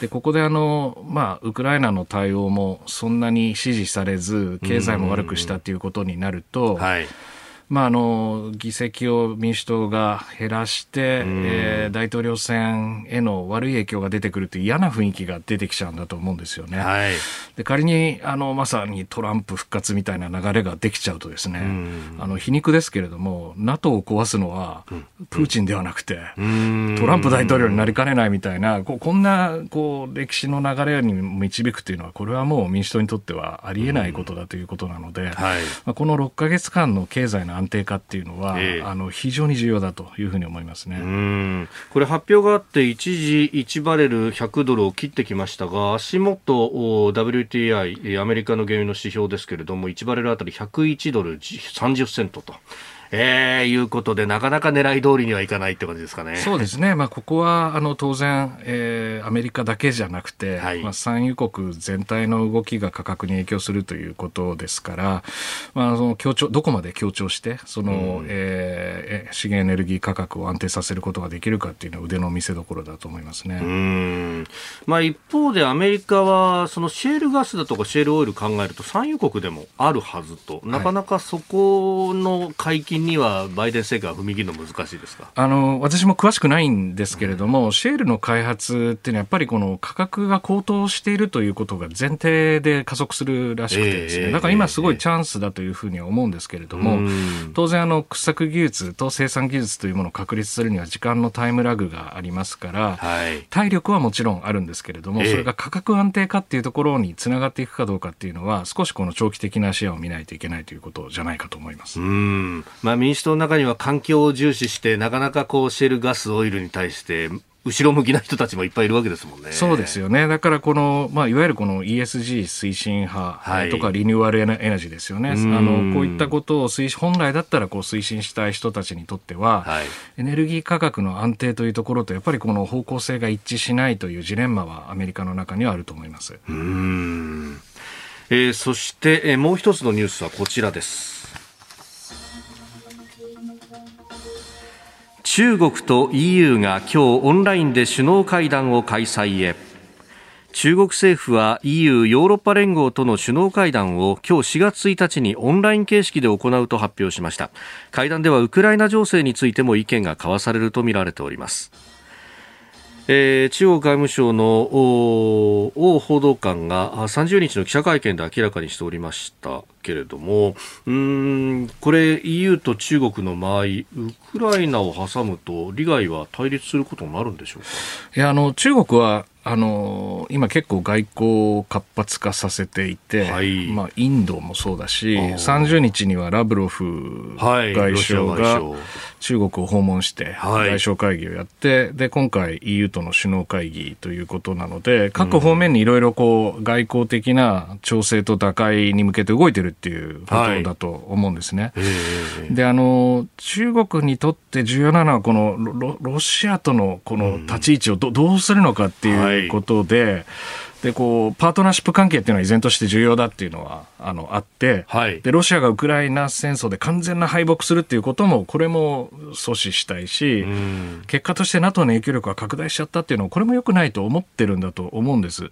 でここであの、まあ、ウクライナの対応もそんなに支持されず、経済も悪くしたということになると、はいまあ、あの議席を民主党が減らして、えー、大統領選への悪い影響が出てくるという嫌な雰囲気が出てきちゃうんだと思うんですよね。はい、で仮にあのまさにトランプ復活みたいな流れができちゃうとですね、あの皮肉ですけれども NATO を壊すのはプーチンではなくて、トランプ大統領になりかねないみたいなここんなこう歴史の流れに導くというのはこれはもう民主党にとってはありえないことだということなので、はい、まあ、この6か月間の経済の安定化っていうのは、えー、あの非常に重要だというふうに思いますね。これ、発表があって、一時1バレル100ドルを切ってきましたが、足元、WTI、アメリカの原油の指標ですけれども、1バレルあたり101ドル30セントと。えー、いうことで、なかなか狙い通りにはいかないって感じですかね。そうですね。まあ、ここは、あの、当然、えー、アメリカだけじゃなくて、はい、まあ、産油国全体の動きが価格に影響するということですから、まあ、その強調、どこまで強調して、その、うん、えー、資源エネルギー価格を安定させることができるかっていうのは腕の見せ所だと思いますね。うん。まあ、一方でアメリカは、そのシェールガスだとかシェールオイル考えると産油国でもあるはずと、なかなかそこの解禁にはバイデン政権は踏み切るの難しいですか？あの私も詳しくないんですけれども、うん、シェールの開発っていうのはやっぱりこの価格が高騰しているということが前提で加速するらしくてですね、えー、だから今すごいチャンスだというふうには思うんですけれども、えー、当然あの掘削技術と生産技術というものを確立するには時間のタイムラグがありますから、はい、体力はもちろんあるんですけれども、えー、それが価格安定化っていうところにつながっていくかどうかっていうのは少しこの長期的な視野を見ないといけないということじゃないかと思います。うんまあ、民主党の中には環境を重視して、なかなかこう、シェルガス、オイルに対して、後ろ向きな人たちもいっぱいいるわけですもんね。そうですよね。だからこの、まあ、いわゆるこの ESG 推進派とかリニューアルエナジーですよね。はい、あの、こういったことを推本来だったらこう推進したい人たちにとっては、はい、エネルギー価格の安定というところと、やっぱりこの方向性が一致しないというジレンマはアメリカの中にはあると思います。うん。えー、そして、えー、もう一つのニュースはこちらです。中国と EU が今日オンラインで首脳会談を開催へ。中国政府は EU= ヨーロッパ連合との首脳会談を今日4月1日にオンライン形式で行うと発表しました。会談ではウクライナ情勢についても意見が交わされるとみられております。えー、中国外務省の王報道官が30日の記者会見で明らかにしておりましたけれどもうんこれ EU と中国の場合ウクライナを挟むと利害は対立することになるんでしょうか？いやあの中国はあの今結構外交を活発化させていて、はい、まあ、インドもそうだし30日にはラブロフ外相が中国を訪問して外相会議をやって、はい、で今回 EU との首脳会議ということなので各方面にいろいろこう外交的な調整と打開に向けて動いてるっていうことだと思うんですね。はい、であの中国にとって重要なのはこのロシアとのこの立ち位置をど,、どうするのかっていうことで、でこうパートナーシップ関係っていうのは依然として重要だっていうのはあのあって、はい、でロシアがウクライナ戦争で完全な敗北するっていうこともこれも阻止したいし、結果として NATO の影響力が拡大しちゃったっていうのはこれもよくないと思ってるんだと思うんです。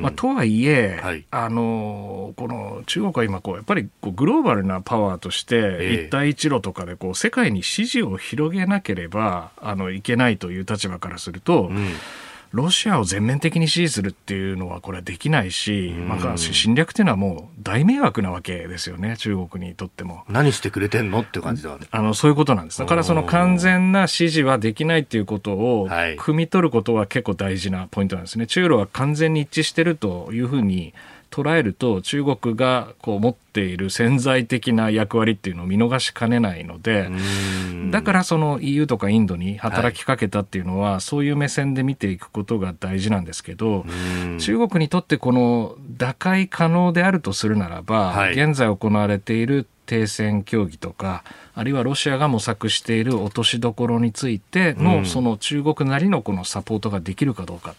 まあ、とはいえ、はい、あのこの中国は今こうやっぱりこうグローバルなパワーとして一帯一路とかでこう世界に支持を広げなければあのいけないという立場からすると。うんロシアを全面的に支持するっていうのはこれはできないし、まあ、侵略っていうのはもう大迷惑なわけですよね、中国にとっても。何してくれてんの？っていう感じだ、ね、あのそういうことなんです。だからその完全な支持はできないっていうことを、汲み取ることは結構大事なポイントなんですね。中ロは完全に一致してるというふうに捉えると中国がこう持っている潜在的な役割っていうのを見逃しかねないのでだからその EU とかインドに働きかけたっていうのは、はい、そういう目線で見ていくことが大事なんですけど中国にとってこの打開可能であるとするならば、はい、現在行われている停戦協議とかあるいはロシアが模索している落としどころについての、うん、その中国なりのこのサポートができるかどうか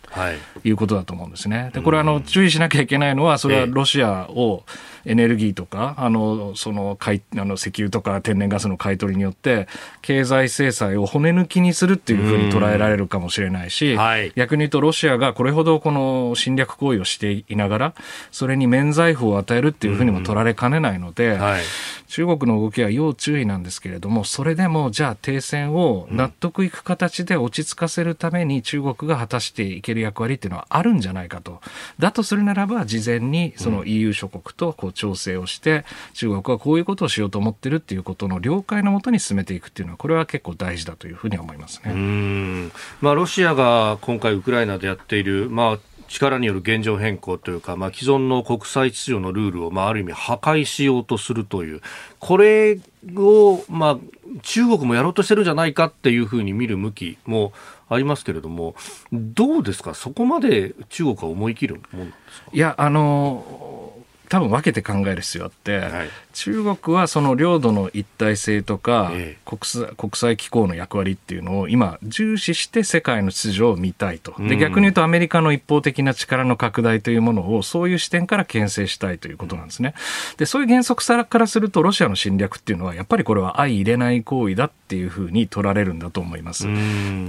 とい。うことだと思うんですね。でこれあの注意しなきゃいけないのはそれはロシアをエネルギーとかあのその買いあの石油とか天然ガスの買い取りによって経済制裁を骨抜きにするっていうふうに捉えられるかもしれないし、はい、逆に言うとロシアがこれほどこの侵略行為をしていながらそれに免罪符を与えるっていうふうにも取られかねないので、はい、中国の動きは要注意なんですけれども、それでもじゃあ停戦を納得いく形で落ち着かせるために中国が果たしていける役割っていうのはあるんじゃないかと。だとするならば、事前にその EU 諸国とこう調整をして、中国はこういうことをしようと思ってるっていうことの了解のもとに進めていくっていうのは、これは結構大事だというふうに思いますね。うん。まあ、ロシアが今回ウクライナでやっている、まあ力による現状変更というか、まあ、既存の国際秩序のルールを、まあ、ある意味破壊しようとするという、これを、まあ、中国もやろうとしてるんじゃないかっていうふうに見る向きもありますけれども、どうですか、そこまで中国は思い切るもんですか？いや、あの多分分けて考える必要あって、はい、中国はその領土の一体性とか、ええ、国際国際機構の役割っていうのを今重視して世界の秩序を見たいと。で逆に言うとアメリカの一方的な力の拡大というものをそういう視点から牽制したいということなんですね。でそういう原則さからするとロシアの侵略っていうのはやっぱりこれは相入れない行為だっていうふうに取られるんだと思います。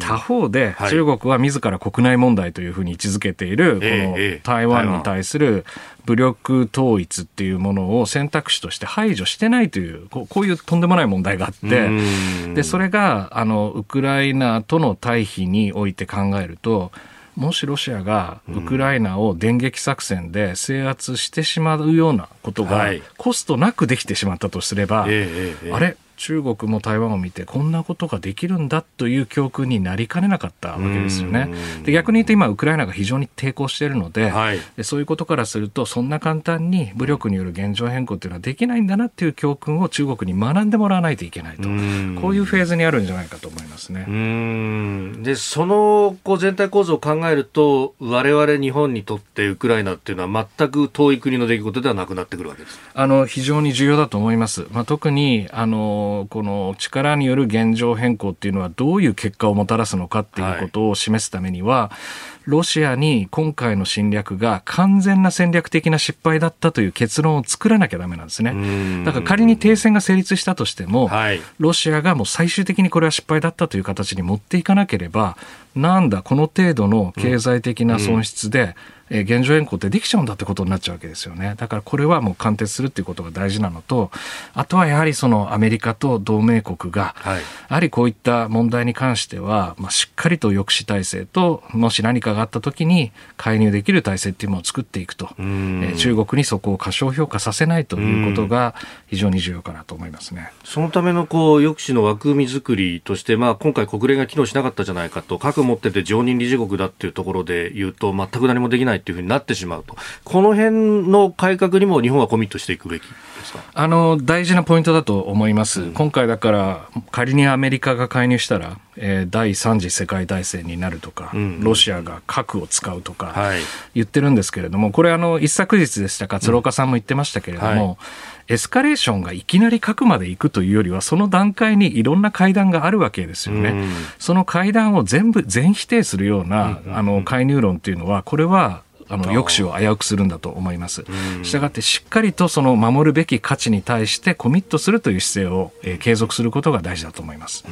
他方で中国は自ら国内問題というふうに位置づけているこの台湾に対する武力統一っていうものを選択肢として排除してないというこういうとんでもない問題があってでそれがあのウクライナとの対比において考えるともしロシアがウクライナを電撃作戦で制圧してしまうようなことがコストなくできてしまったとすれば、あれ中国も台湾を見てこんなことができるんだという教訓になりかねなかったわけですよね。で逆に言うと今ウクライナが非常に抵抗しているのではい、でそういうことからするとそんな簡単に武力による現状変更というのはできないんだなっていう教訓を中国に学んでもらわないといけないとこういうフェーズにあるんじゃないかと思いますね。でそのこう全体構造を考えると我々日本にとってウクライナっていうのは全く遠い国の出来事ではなくなってくるわけですあの非常に重要だと思います。まあ、特にあのこの力による現状変更っていうのはどういう結果をもたらすのかっていうことを示すためには、ロシアに今回の侵略が完全な戦略的な失敗だったという結論を作らなきゃだめなんですね。だから仮に停戦が成立したとしても、はい、ロシアがもう最終的にこれは失敗だったという形に持っていかなければ、なんだ、この程度の経済的な損失で、うんえー、現状変更ってできちゃうんだってことになっちゃうわけですよね。だからこれはもう貫徹するっていうことが大事なのと、あとはやはりそのアメリカと同盟国が、はい、やはりこういった問題に関しては、まあ、しっかりと抑止体制と、もし何かがあった時に介入できる体制っていうものを作っていくと、えー、中国にそこを過小評価させないということが非常に重要かなと思いますね。そのためのこう抑止の枠組み作りとして、まあ、今回国連が機能しなかったじゃないかと、核を持ってて常任理事国だっていうところで言うと、全く何もできないないっていうふうになってしまうと、この辺の改革にも日本はコミットしていくべきですか？あの大事なポイントだと思います、うん、今回だから、仮にアメリカが介入したら、えー、第3次世界大戦になるとか、うん、ロシアが核を使うとか言ってるんですけれども、これあの、一昨日でしたか、鶴岡さんも言ってましたけれども、うんはい。エスカレーションがいきなり核まで行くというよりは、その段階にいろんな会談があるわけですよね。その会談を全部全否定するような、あの介入論っていうのは、これはあの抑止を危うくするんだと思います。したがってしっかりとその守るべき価値に対してコミットするという姿勢を、えー、継続することが大事だと思います。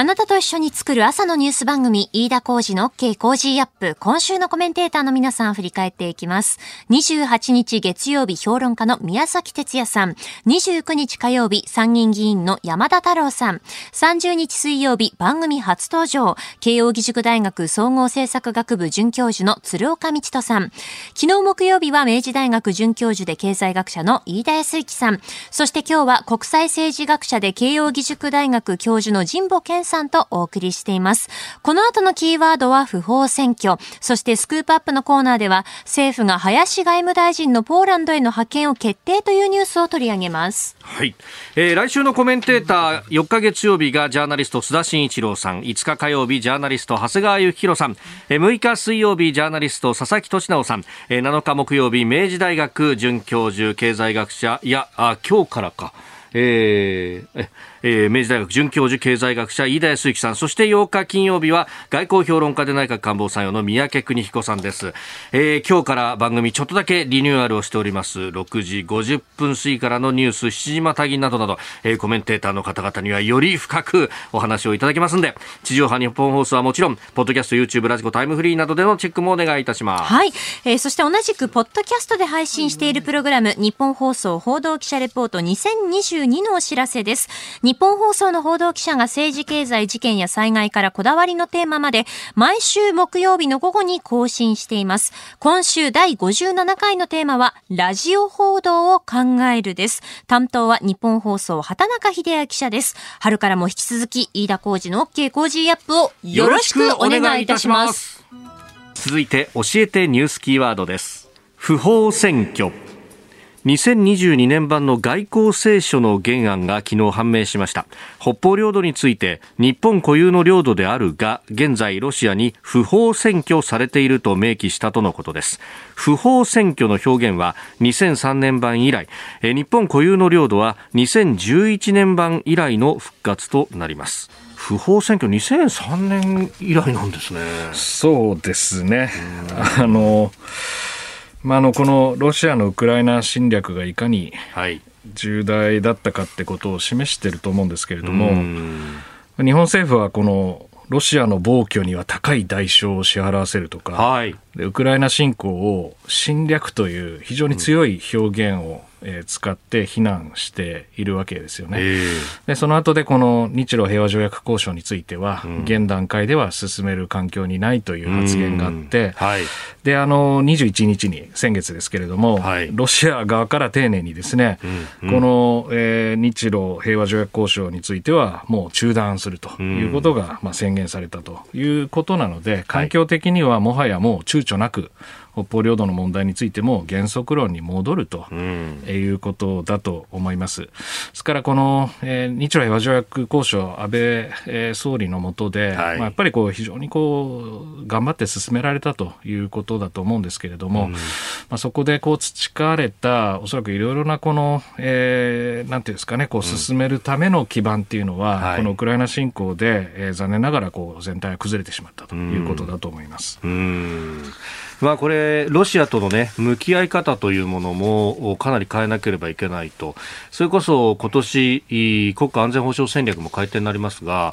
あなたと一緒に作る朝のニュース番組、飯田浩二の OK 工事アップ。今週のコメンテーターの皆さん振り返っていきます。28日月曜日評論家の宮崎哲也さん。29日火曜日参議院議員の山田太郎さん。30日水曜日番組初登場。慶応義塾大学総合政策学部准教授の鶴岡道人さん。昨日木曜日は明治大学准教授で経済学者の飯田康之さん。そして今日は国際政治学者で慶応義塾大学教授の神保健さんとお送りしています。この後のキーワードは不法選挙。そしてスクープアップのコーナーでは政府が林外務大臣のポーランドへの派遣を決定というニュースを取り上げます。はい。えー、来週のコメンテーター、4日月曜日がジャーナリスト須田慎一郎さん、5日火曜日ジャーナリスト長谷川幸宏さん、えー、6日水曜日ジャーナリスト佐々木俊直さん、えー、7日木曜日明治大学准教授経済学者、いや、あ今日からか。えー、えー、明治大学准教授経済学者飯田康之さん。そして8日金曜日は外交評論家で内閣官房参与の三宅邦彦さんです、えー、今日から番組ちょっとだけリニューアルをしております。6時50分過ぎからのニュース7時またぎなどなど、えー、コメンテーターの方々にはより深くお話をいただきますんで地上波日本放送はもちろんポッドキャスト YouTube ラジコタイムフリーなどでのチェックもお願いいたします。はい、えー、そして同じくポッドキャストで配信しているプログラム日本放送報道記者レポート2022のお知らせです。日本放送の報道記者が政治経済事件や災害からこだわりのテーマまで毎週木曜日の午後に更新しています。今週第57回のテーマはラジオ報道を考えるです。担当は日本放送畑中秀也記者です。春からも引き続き飯田浩二の OK 工事アップをよろしくお願いいたします。続いて教えてニュースキーワードです。不法選挙。2022年版の外交青書の原案が昨日判明しました。北方領土について日本固有の領土であるが現在ロシアに不法占拠されていると明記したとのことです。不法占拠の表現は2003年版以来日本固有の領土は2011年版以来の復活となります。不法選挙2003年以来なんですね。そうですね。あのまあ、あのこのロシアのウクライナ侵略がいかに重大だったかってことを示していると思うんですけれども、日本政府はこのロシアの暴挙には高い代償を支払わせるとか、はい、でウクライナ侵攻を侵略という非常に強い表現をえー、使って非難しているわけですよね。えー、でその後でこの日露平和条約交渉については、うん、現段階では進める環境にないという発言があって、はい、であの21日に先月ですけれども、はい、ロシア側から丁寧にですね、うんうん、この、えー、日露平和条約交渉についてはもう中断するということが、まあ、宣言されたということなので環境的にはもはやもう躊躇なく北方領土の問題についても原則論に戻ると、いうことだと思います。ですからこの、えー、日露平和条約交渉安倍、えー、総理の下で、はい、まあ、やっぱりこう非常にこう頑張って進められたということだと思うんですけれども、うん、まあ、そこでこう培われたおそらくいろいろなこの、えー、なんていうんですかねこう進めるための基盤っていうのは、うん、このウクライナ侵攻で、えー、残念ながらこう全体が崩れてしまったということだと思います。うんまあ、これ、ロシアとの、ね、向き合い方というものもかなり変えなければいけないと、それこそ今年国家安全保障戦略も改定になりますが、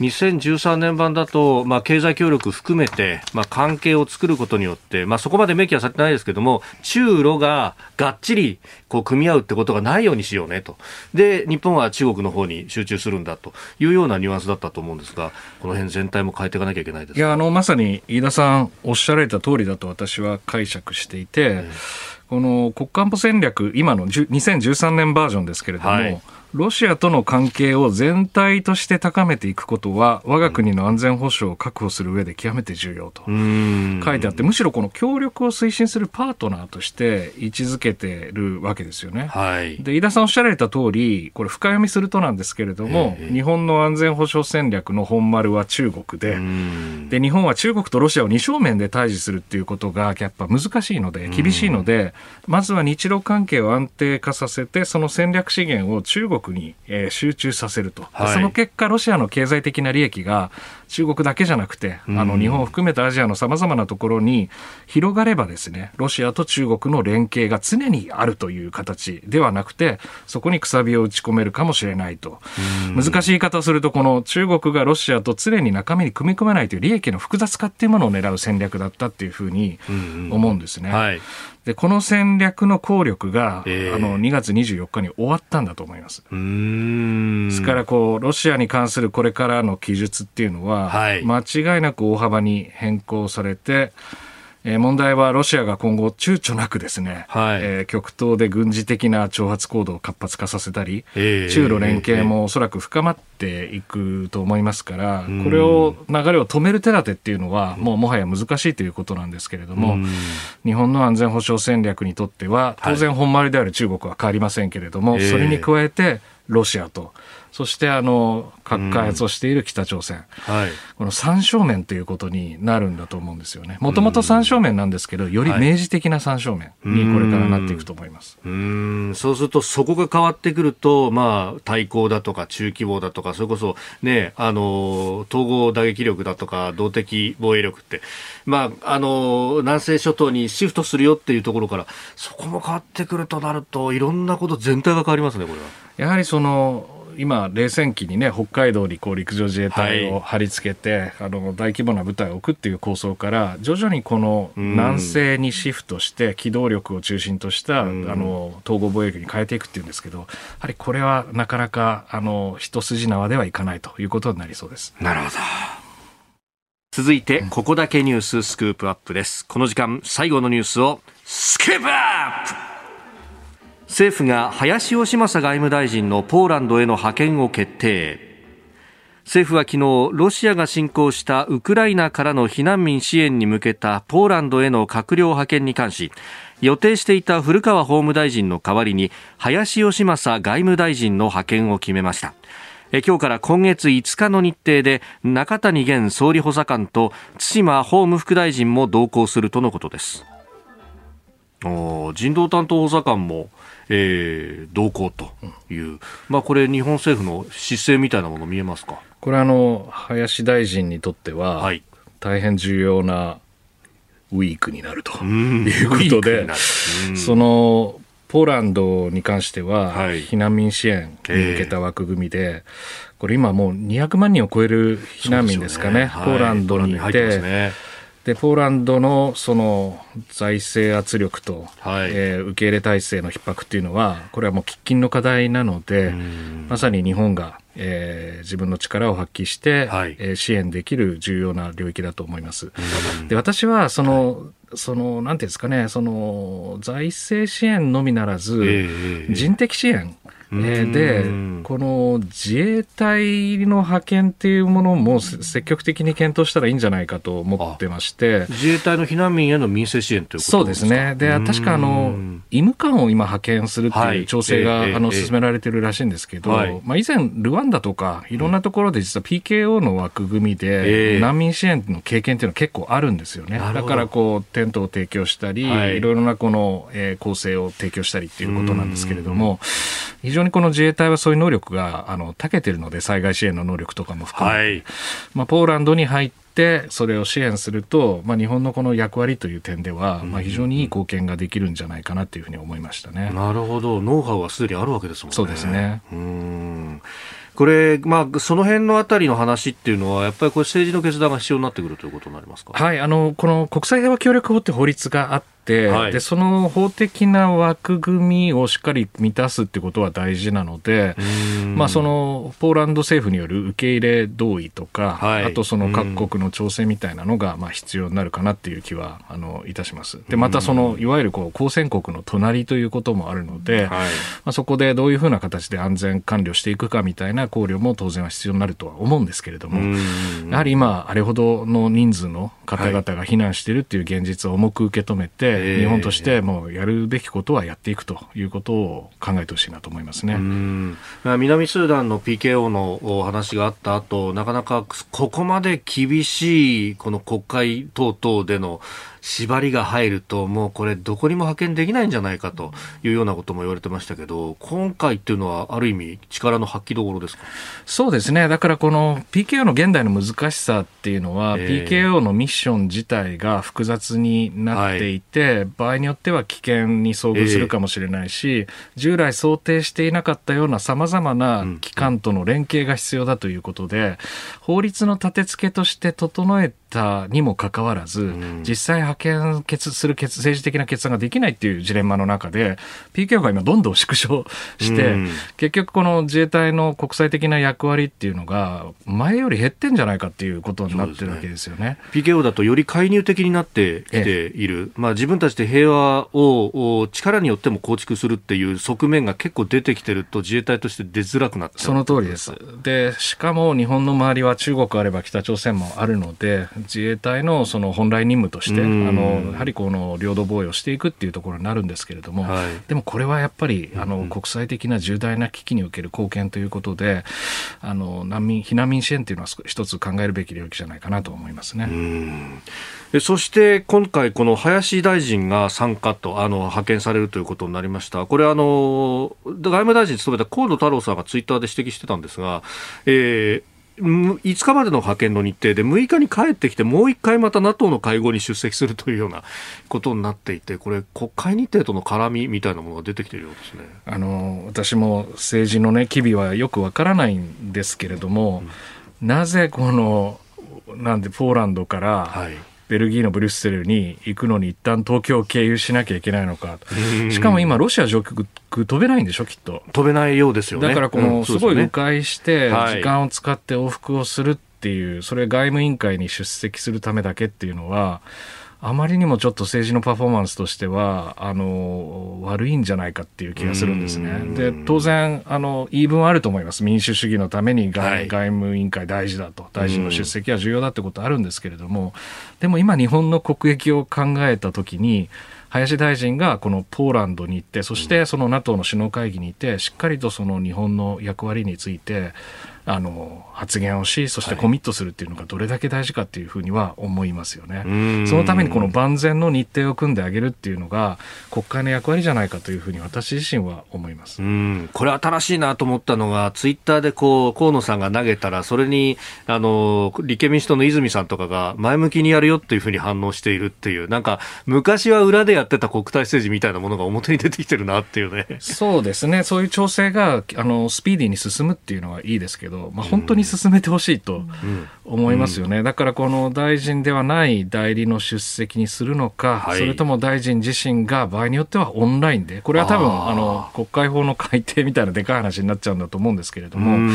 うん、2013年版だと、まあ、経済協力含めて、まあ、関係を作ることによって、まあ、そこまで明記はされてないですけども、中ロががっちりこう組み合うってことがないようにしようねと、で日本は中国の方に集中するんだと。いうようなニュアンスだったと思うんですが、この辺全体も変えていかなきゃいけないですいやあのまさに飯田さんおっしゃられた通りだと私は解釈していて、この国家安保戦略、今の2013年バージョンですけれども、はいロシアとの関係を全体として高めていくことは、我が国の安全保障を確保する上で極めて重要と。書いてあって、むしろこの協力を推進するパートナーとして位置づけてるわけですよね。はい、で飯田さんおっしゃられた通り、これ深読みするとなんですけれども、日本の安全保障戦略の本丸は中国で、で日本は中国とロシアを二正面で対峙するっていうことがやっぱ難しいので、厳しいので、まずは日露関係を安定化させて、その戦略資源を中国国に、えー、集中させると、はい、その結果、ロシアの経済的な利益が中国だけじゃなくて、あの日本を含めたアジアのさまざまなところに広がればですね、ロシアと中国の連携が常にあるという形ではなくて、そこにくさびを打ち込めるかもしれないと。難しい言い方をすると、この中国がロシアと常に中身に組み込めないという利益の複雑化っていうものを狙う戦略だったっていうふうに思うんですね。はい、でこの戦略の効力が、えー、あの2月24日に終わったんだと思います。ですからこうロシアに関するこれからの記述っていうのは、はい、間違いなく大幅に変更されて。えー、問題はロシアが今後躊躇なくですね、はい、えー、極東で軍事的な挑発行動を活発化させたり、えー、中ロ連携もおそらく深まっていくと思いますから、これを流れを止める手立てっていうのは、もうもはや難しいということなんですけれども、日本の安全保障戦略にとっては、当然本丸である中国は変わりませんけれども、はい、それに加えてロシアと、そしてあの核開発をしている北朝鮮、うん。はい、この三正面ということになるんだと思うんですよね。もともと三正面なんですけど、より明示的な三正面にこれからなっていくと思います。うん、そうすると、そこが変わってくると、まあ、対抗だとか中規模だとか、それこそね、あの、統合打撃力だとか、動的防衛力って、まあ、あの、南西諸島にシフトするよっていうところから、そこも変わってくるとなると、いろんなこと全体が変わりますね、これは。やはりその今、冷戦期にね、北海道にこう陸上自衛隊を貼り付けて、はい、あの大規模な部隊を置くっていう構想から、徐々にこの南西にシフトして、機動力を中心とした、あの統合防衛力に変えていくっていうんですけど、やはりこれはなかなかあの一筋縄ではいかないということになりそうです。なるほど。続いて、ここだけニューススクープアップです。この時間、最後のニュースをスクープアップ政府が林芳正外務大臣のポーランドへの派遣を決定。政府は昨日ロシアが侵攻したウクライナからの避難民支援に向けたポーランドへの閣僚派遣に関し予定していた古川法務大臣の代わりに林芳正外務大臣の派遣を決めました。今日から今月5日の日程で中谷元総理補佐官と対馬法務副大臣も同行するとのことです。人道担当補佐官もえー、動向という、まあ、これ、日本政府の姿勢みたいなもの見えますか？これあの、林大臣にとっては、はい、大変重要なウィークになるということで、そのポーランドに関しては、はい、避難民支援に向けた枠組みで、これ今もう200万人を超える避難民ですかね、ね。はい、ポーランドにいて、でポーランドのその財政圧力と、はい、えー、受け入れ体制の逼迫っていうのは、これはもう喫緊の課題なので、まさに日本が、えー、自分の力を発揮して、はい、えー、支援できる重要な領域だと思います。で私はその、はいその、なんていうんですかね、その、財政支援のみならず、えー、人的支援、えー、で、この自衛隊の派遣っていうものも積極的に検討したらいいんじゃないかと思ってまして、自衛隊の避難民への民生支援ということそうですね。で、確かあの、医務官を今派遣するっていう調整が、はい、あの、進められてるらしいんですけど、はい、まあ以前、ルワンダとか、いろんなところで実は PKO の枠組みで、難民支援の経験っていうのは結構あるんですよね。だからこう、テントを提供したり、はい、いろいろなこの、えー、構成を提供したりっていうことなんですけれども、非常にこの自衛隊はそういう能力があの長けてるので、災害支援の能力とかも含めて、はい、まあ、ポーランドに入って、それを支援すると、まあ、日本のこの役割という点では、まあ、非常にいい貢献ができるんじゃないかなというふうに思いましたね。なるほど、ノウハウはすでにあるわけですもんね。そうですね。うんこれ、まあ、その辺のあたりの話っていうのは、やっぱりこれ政治の決断が必要になってくるということになりますか？はい、あの、この国際平和協力法って法律があって、はい、でその法的な枠組みをしっかり満たすってことは大事なので、まあ、そのポーランド政府による受け入れ同意とか、はい、あとその各国の調整みたいなのがまあ必要になるかなっていう気はあのいたします。でまたそのいわゆるこう交戦国の隣ということもあるので、はい、まあ、そこでどういうふうな形で安全管理をしていくかみたいな考慮も当然は必要になるとは思うんですけれども、やはり今、あれほどの人数の方々が避難しているっていう現実を重く受け止めて、日本としてもうやるべきことはやっていくということを考えてほしいなと思いますね。南スーダンの PKO の話があった後なかなかここまで厳しいこの国会等々での縛りが入ると、もうこれ、どこにも派遣できないんじゃないかというようなことも言われてましたけど、今回っていうのは、ある意味、力の発揮どころですか？そうですね、だからこの PKO の現代の難しさっていうのは、えー、PKO のミッション自体が複雑になっていて、はい、場合によっては危険に遭遇するかもしれないし、えー、従来想定していなかったようなさまざまな機関との連携が必要だということで、法律の立て付けとして整えたにもかかわらず、うん、実際派遣決する決政治的な決断ができないっていうジレンマの中で、PKO が今どんどん縮小して、うん、結局この自衛隊の国際的な役割っていうのが、前より減ってんじゃないかっていうことになってるわけですよね。ね PKO だとより介入的になってきている。まあ自分たちで平和を力によっても構築するっていう側面が結構出てきてると自衛隊として出づらくなってその通りです。で、しかも日本の周りは中国あれば北朝鮮もあるので、自衛隊のその本来任務として、あのやはりこの領土防衛をしていくっていうところになるんですけれども、はい、でもこれはやっぱりあの国際的な重大な危機における貢献ということで、あの難民避難民支援というのは一つ考えるべき領域じゃないかなと思いますね。そして今回、この林大臣が参加とあの派遣されるということになりました、これあの、外務大臣務めた河野太郎さんがツイッターで指摘してたんですが、えー、5日までの派遣の日程で6日に帰ってきてもう1回また NATO の会合に出席するというようなことになっていてこれ国会日程との絡みみたいなものが出てきているようですね。あの私も政治の、ね、機微はよくわからないんですけれども、うん、なぜこのなんでポーランドから、はいベルギーのブリュッセルに行くのに一旦東京を経由しなきゃいけないのか。しかも今、ロシア上空飛べないんでしょ、きっと。飛べないようですよね。だからこの、すごい迂回して、時間を使って往復をするっていう、それ外務委員会に出席するためだけっていうのは、あまりにもちょっと政治のパフォーマンスとしては、あの、悪いんじゃないかっていう気がするんですね。で、当然、あの、言い分はあると思います。民主主義のために外はい、外務委員会大事だと、大臣の出席は重要だってことあるんですけれども、でも今日本の国益を考えたときに、林大臣がこのポーランドに行って、そしてその NATO の首脳会議にいて、しっかりとその日本の役割について、あの発言をし、そしてコミットするっていうのがどれだけ大事かっていうふうには思いますよね。そのためにこの万全の日程を組んであげるっていうのが国会の役割じゃないかというふうに私自身は思います。これ新しいなと思ったのがツイッターでこう河野さんが投げたらそれにあの立憲民主党の泉さんとかが前向きにやるよっていうふうに反応しているっていうなんか昔は裏でやってた国対政治みたいなものが表に出てきてるなっていうね。そうですね。そういう調整があのスピーディーに進むっていうのはいいですけど、まあ本当に進めてほしいと思いますよね、だからこの大臣ではない代理の出席にするのか、はい、それとも大臣自身が場合によってはオンラインで、これは多分あの国会法の改定みたいなでかい話になっちゃうんだと思うんですけれども、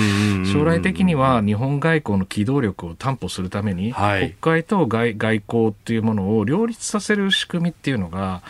将来的には日本外交の機動力を担保するために、はい、国会と外外交っていうものを両立させる仕組みっていうのが、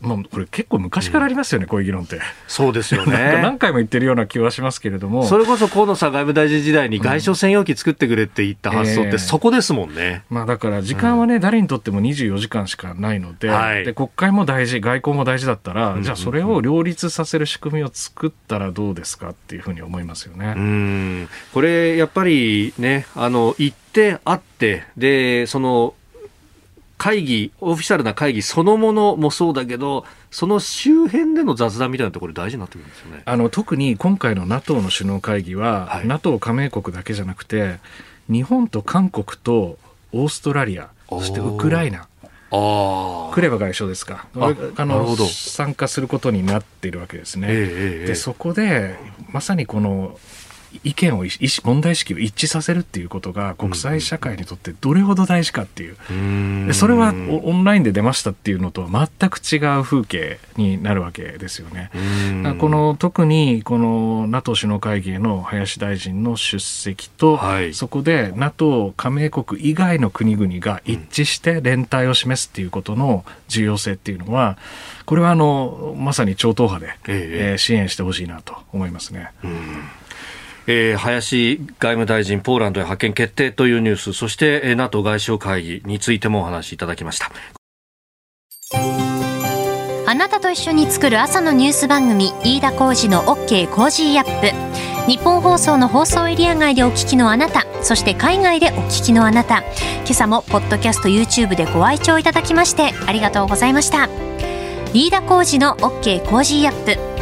まあ、これ結構昔からありますよね、うん、こういう議論って。そうですよね。何回も言ってるような気はしますけれども。それこそ河野さん外務大臣時代に外相専用機作ってくれって言った発想ってそこですもんね。えー、まあだから時間はね、うん、誰にとっても24時間しかないので、はい、で国会も大事、外交も大事だったら、うん、じゃあそれを両立させる仕組みを作ったらどうですかっていうふうに思いますよね。うん。これやっぱりね、あの、行って会って、で、その、会議、オフィシャルな会議そのものもそうだけど、その周辺での雑談みたいなところ大事になってくるんですよね。あの、特に今回の NATO の首脳会議は、はい、NATO 加盟国だけじゃなくて、日本と韓国とオーストラリア、そしてウクライナ。あクレバ外相ですかあの参加することになっているわけですね。えー、でそこでまさにこの意見を問題意識を一致させるっていうことが国際社会にとってどれほど大事かっていう、うん、それはオンラインで出ましたっていうのとは全く違う風景になるわけですよね。この特にこの NATO 首脳会議への林大臣の出席と、はい、そこで NATO 加盟国以外の国々が一致して連帯を示すっていうことの重要性っていうのはこれはあのまさに超党派で、え。えー、支援してほしいなと思いますね。うんえー、林外務大臣、ポーランドへ派遣決定というニュース、そして、NATO 外相会議についてもお話しいただきました。あなたと一緒に作る朝のニュース番組、飯田浩司の OK コージーアップ。ニッポン放送の放送エリア外でお聞きのあなたそして海外でお聞きのあなた今朝もポッドキャスト YouTube でご愛聴いただきましてありがとうございました飯田浩司の OK コージーアップ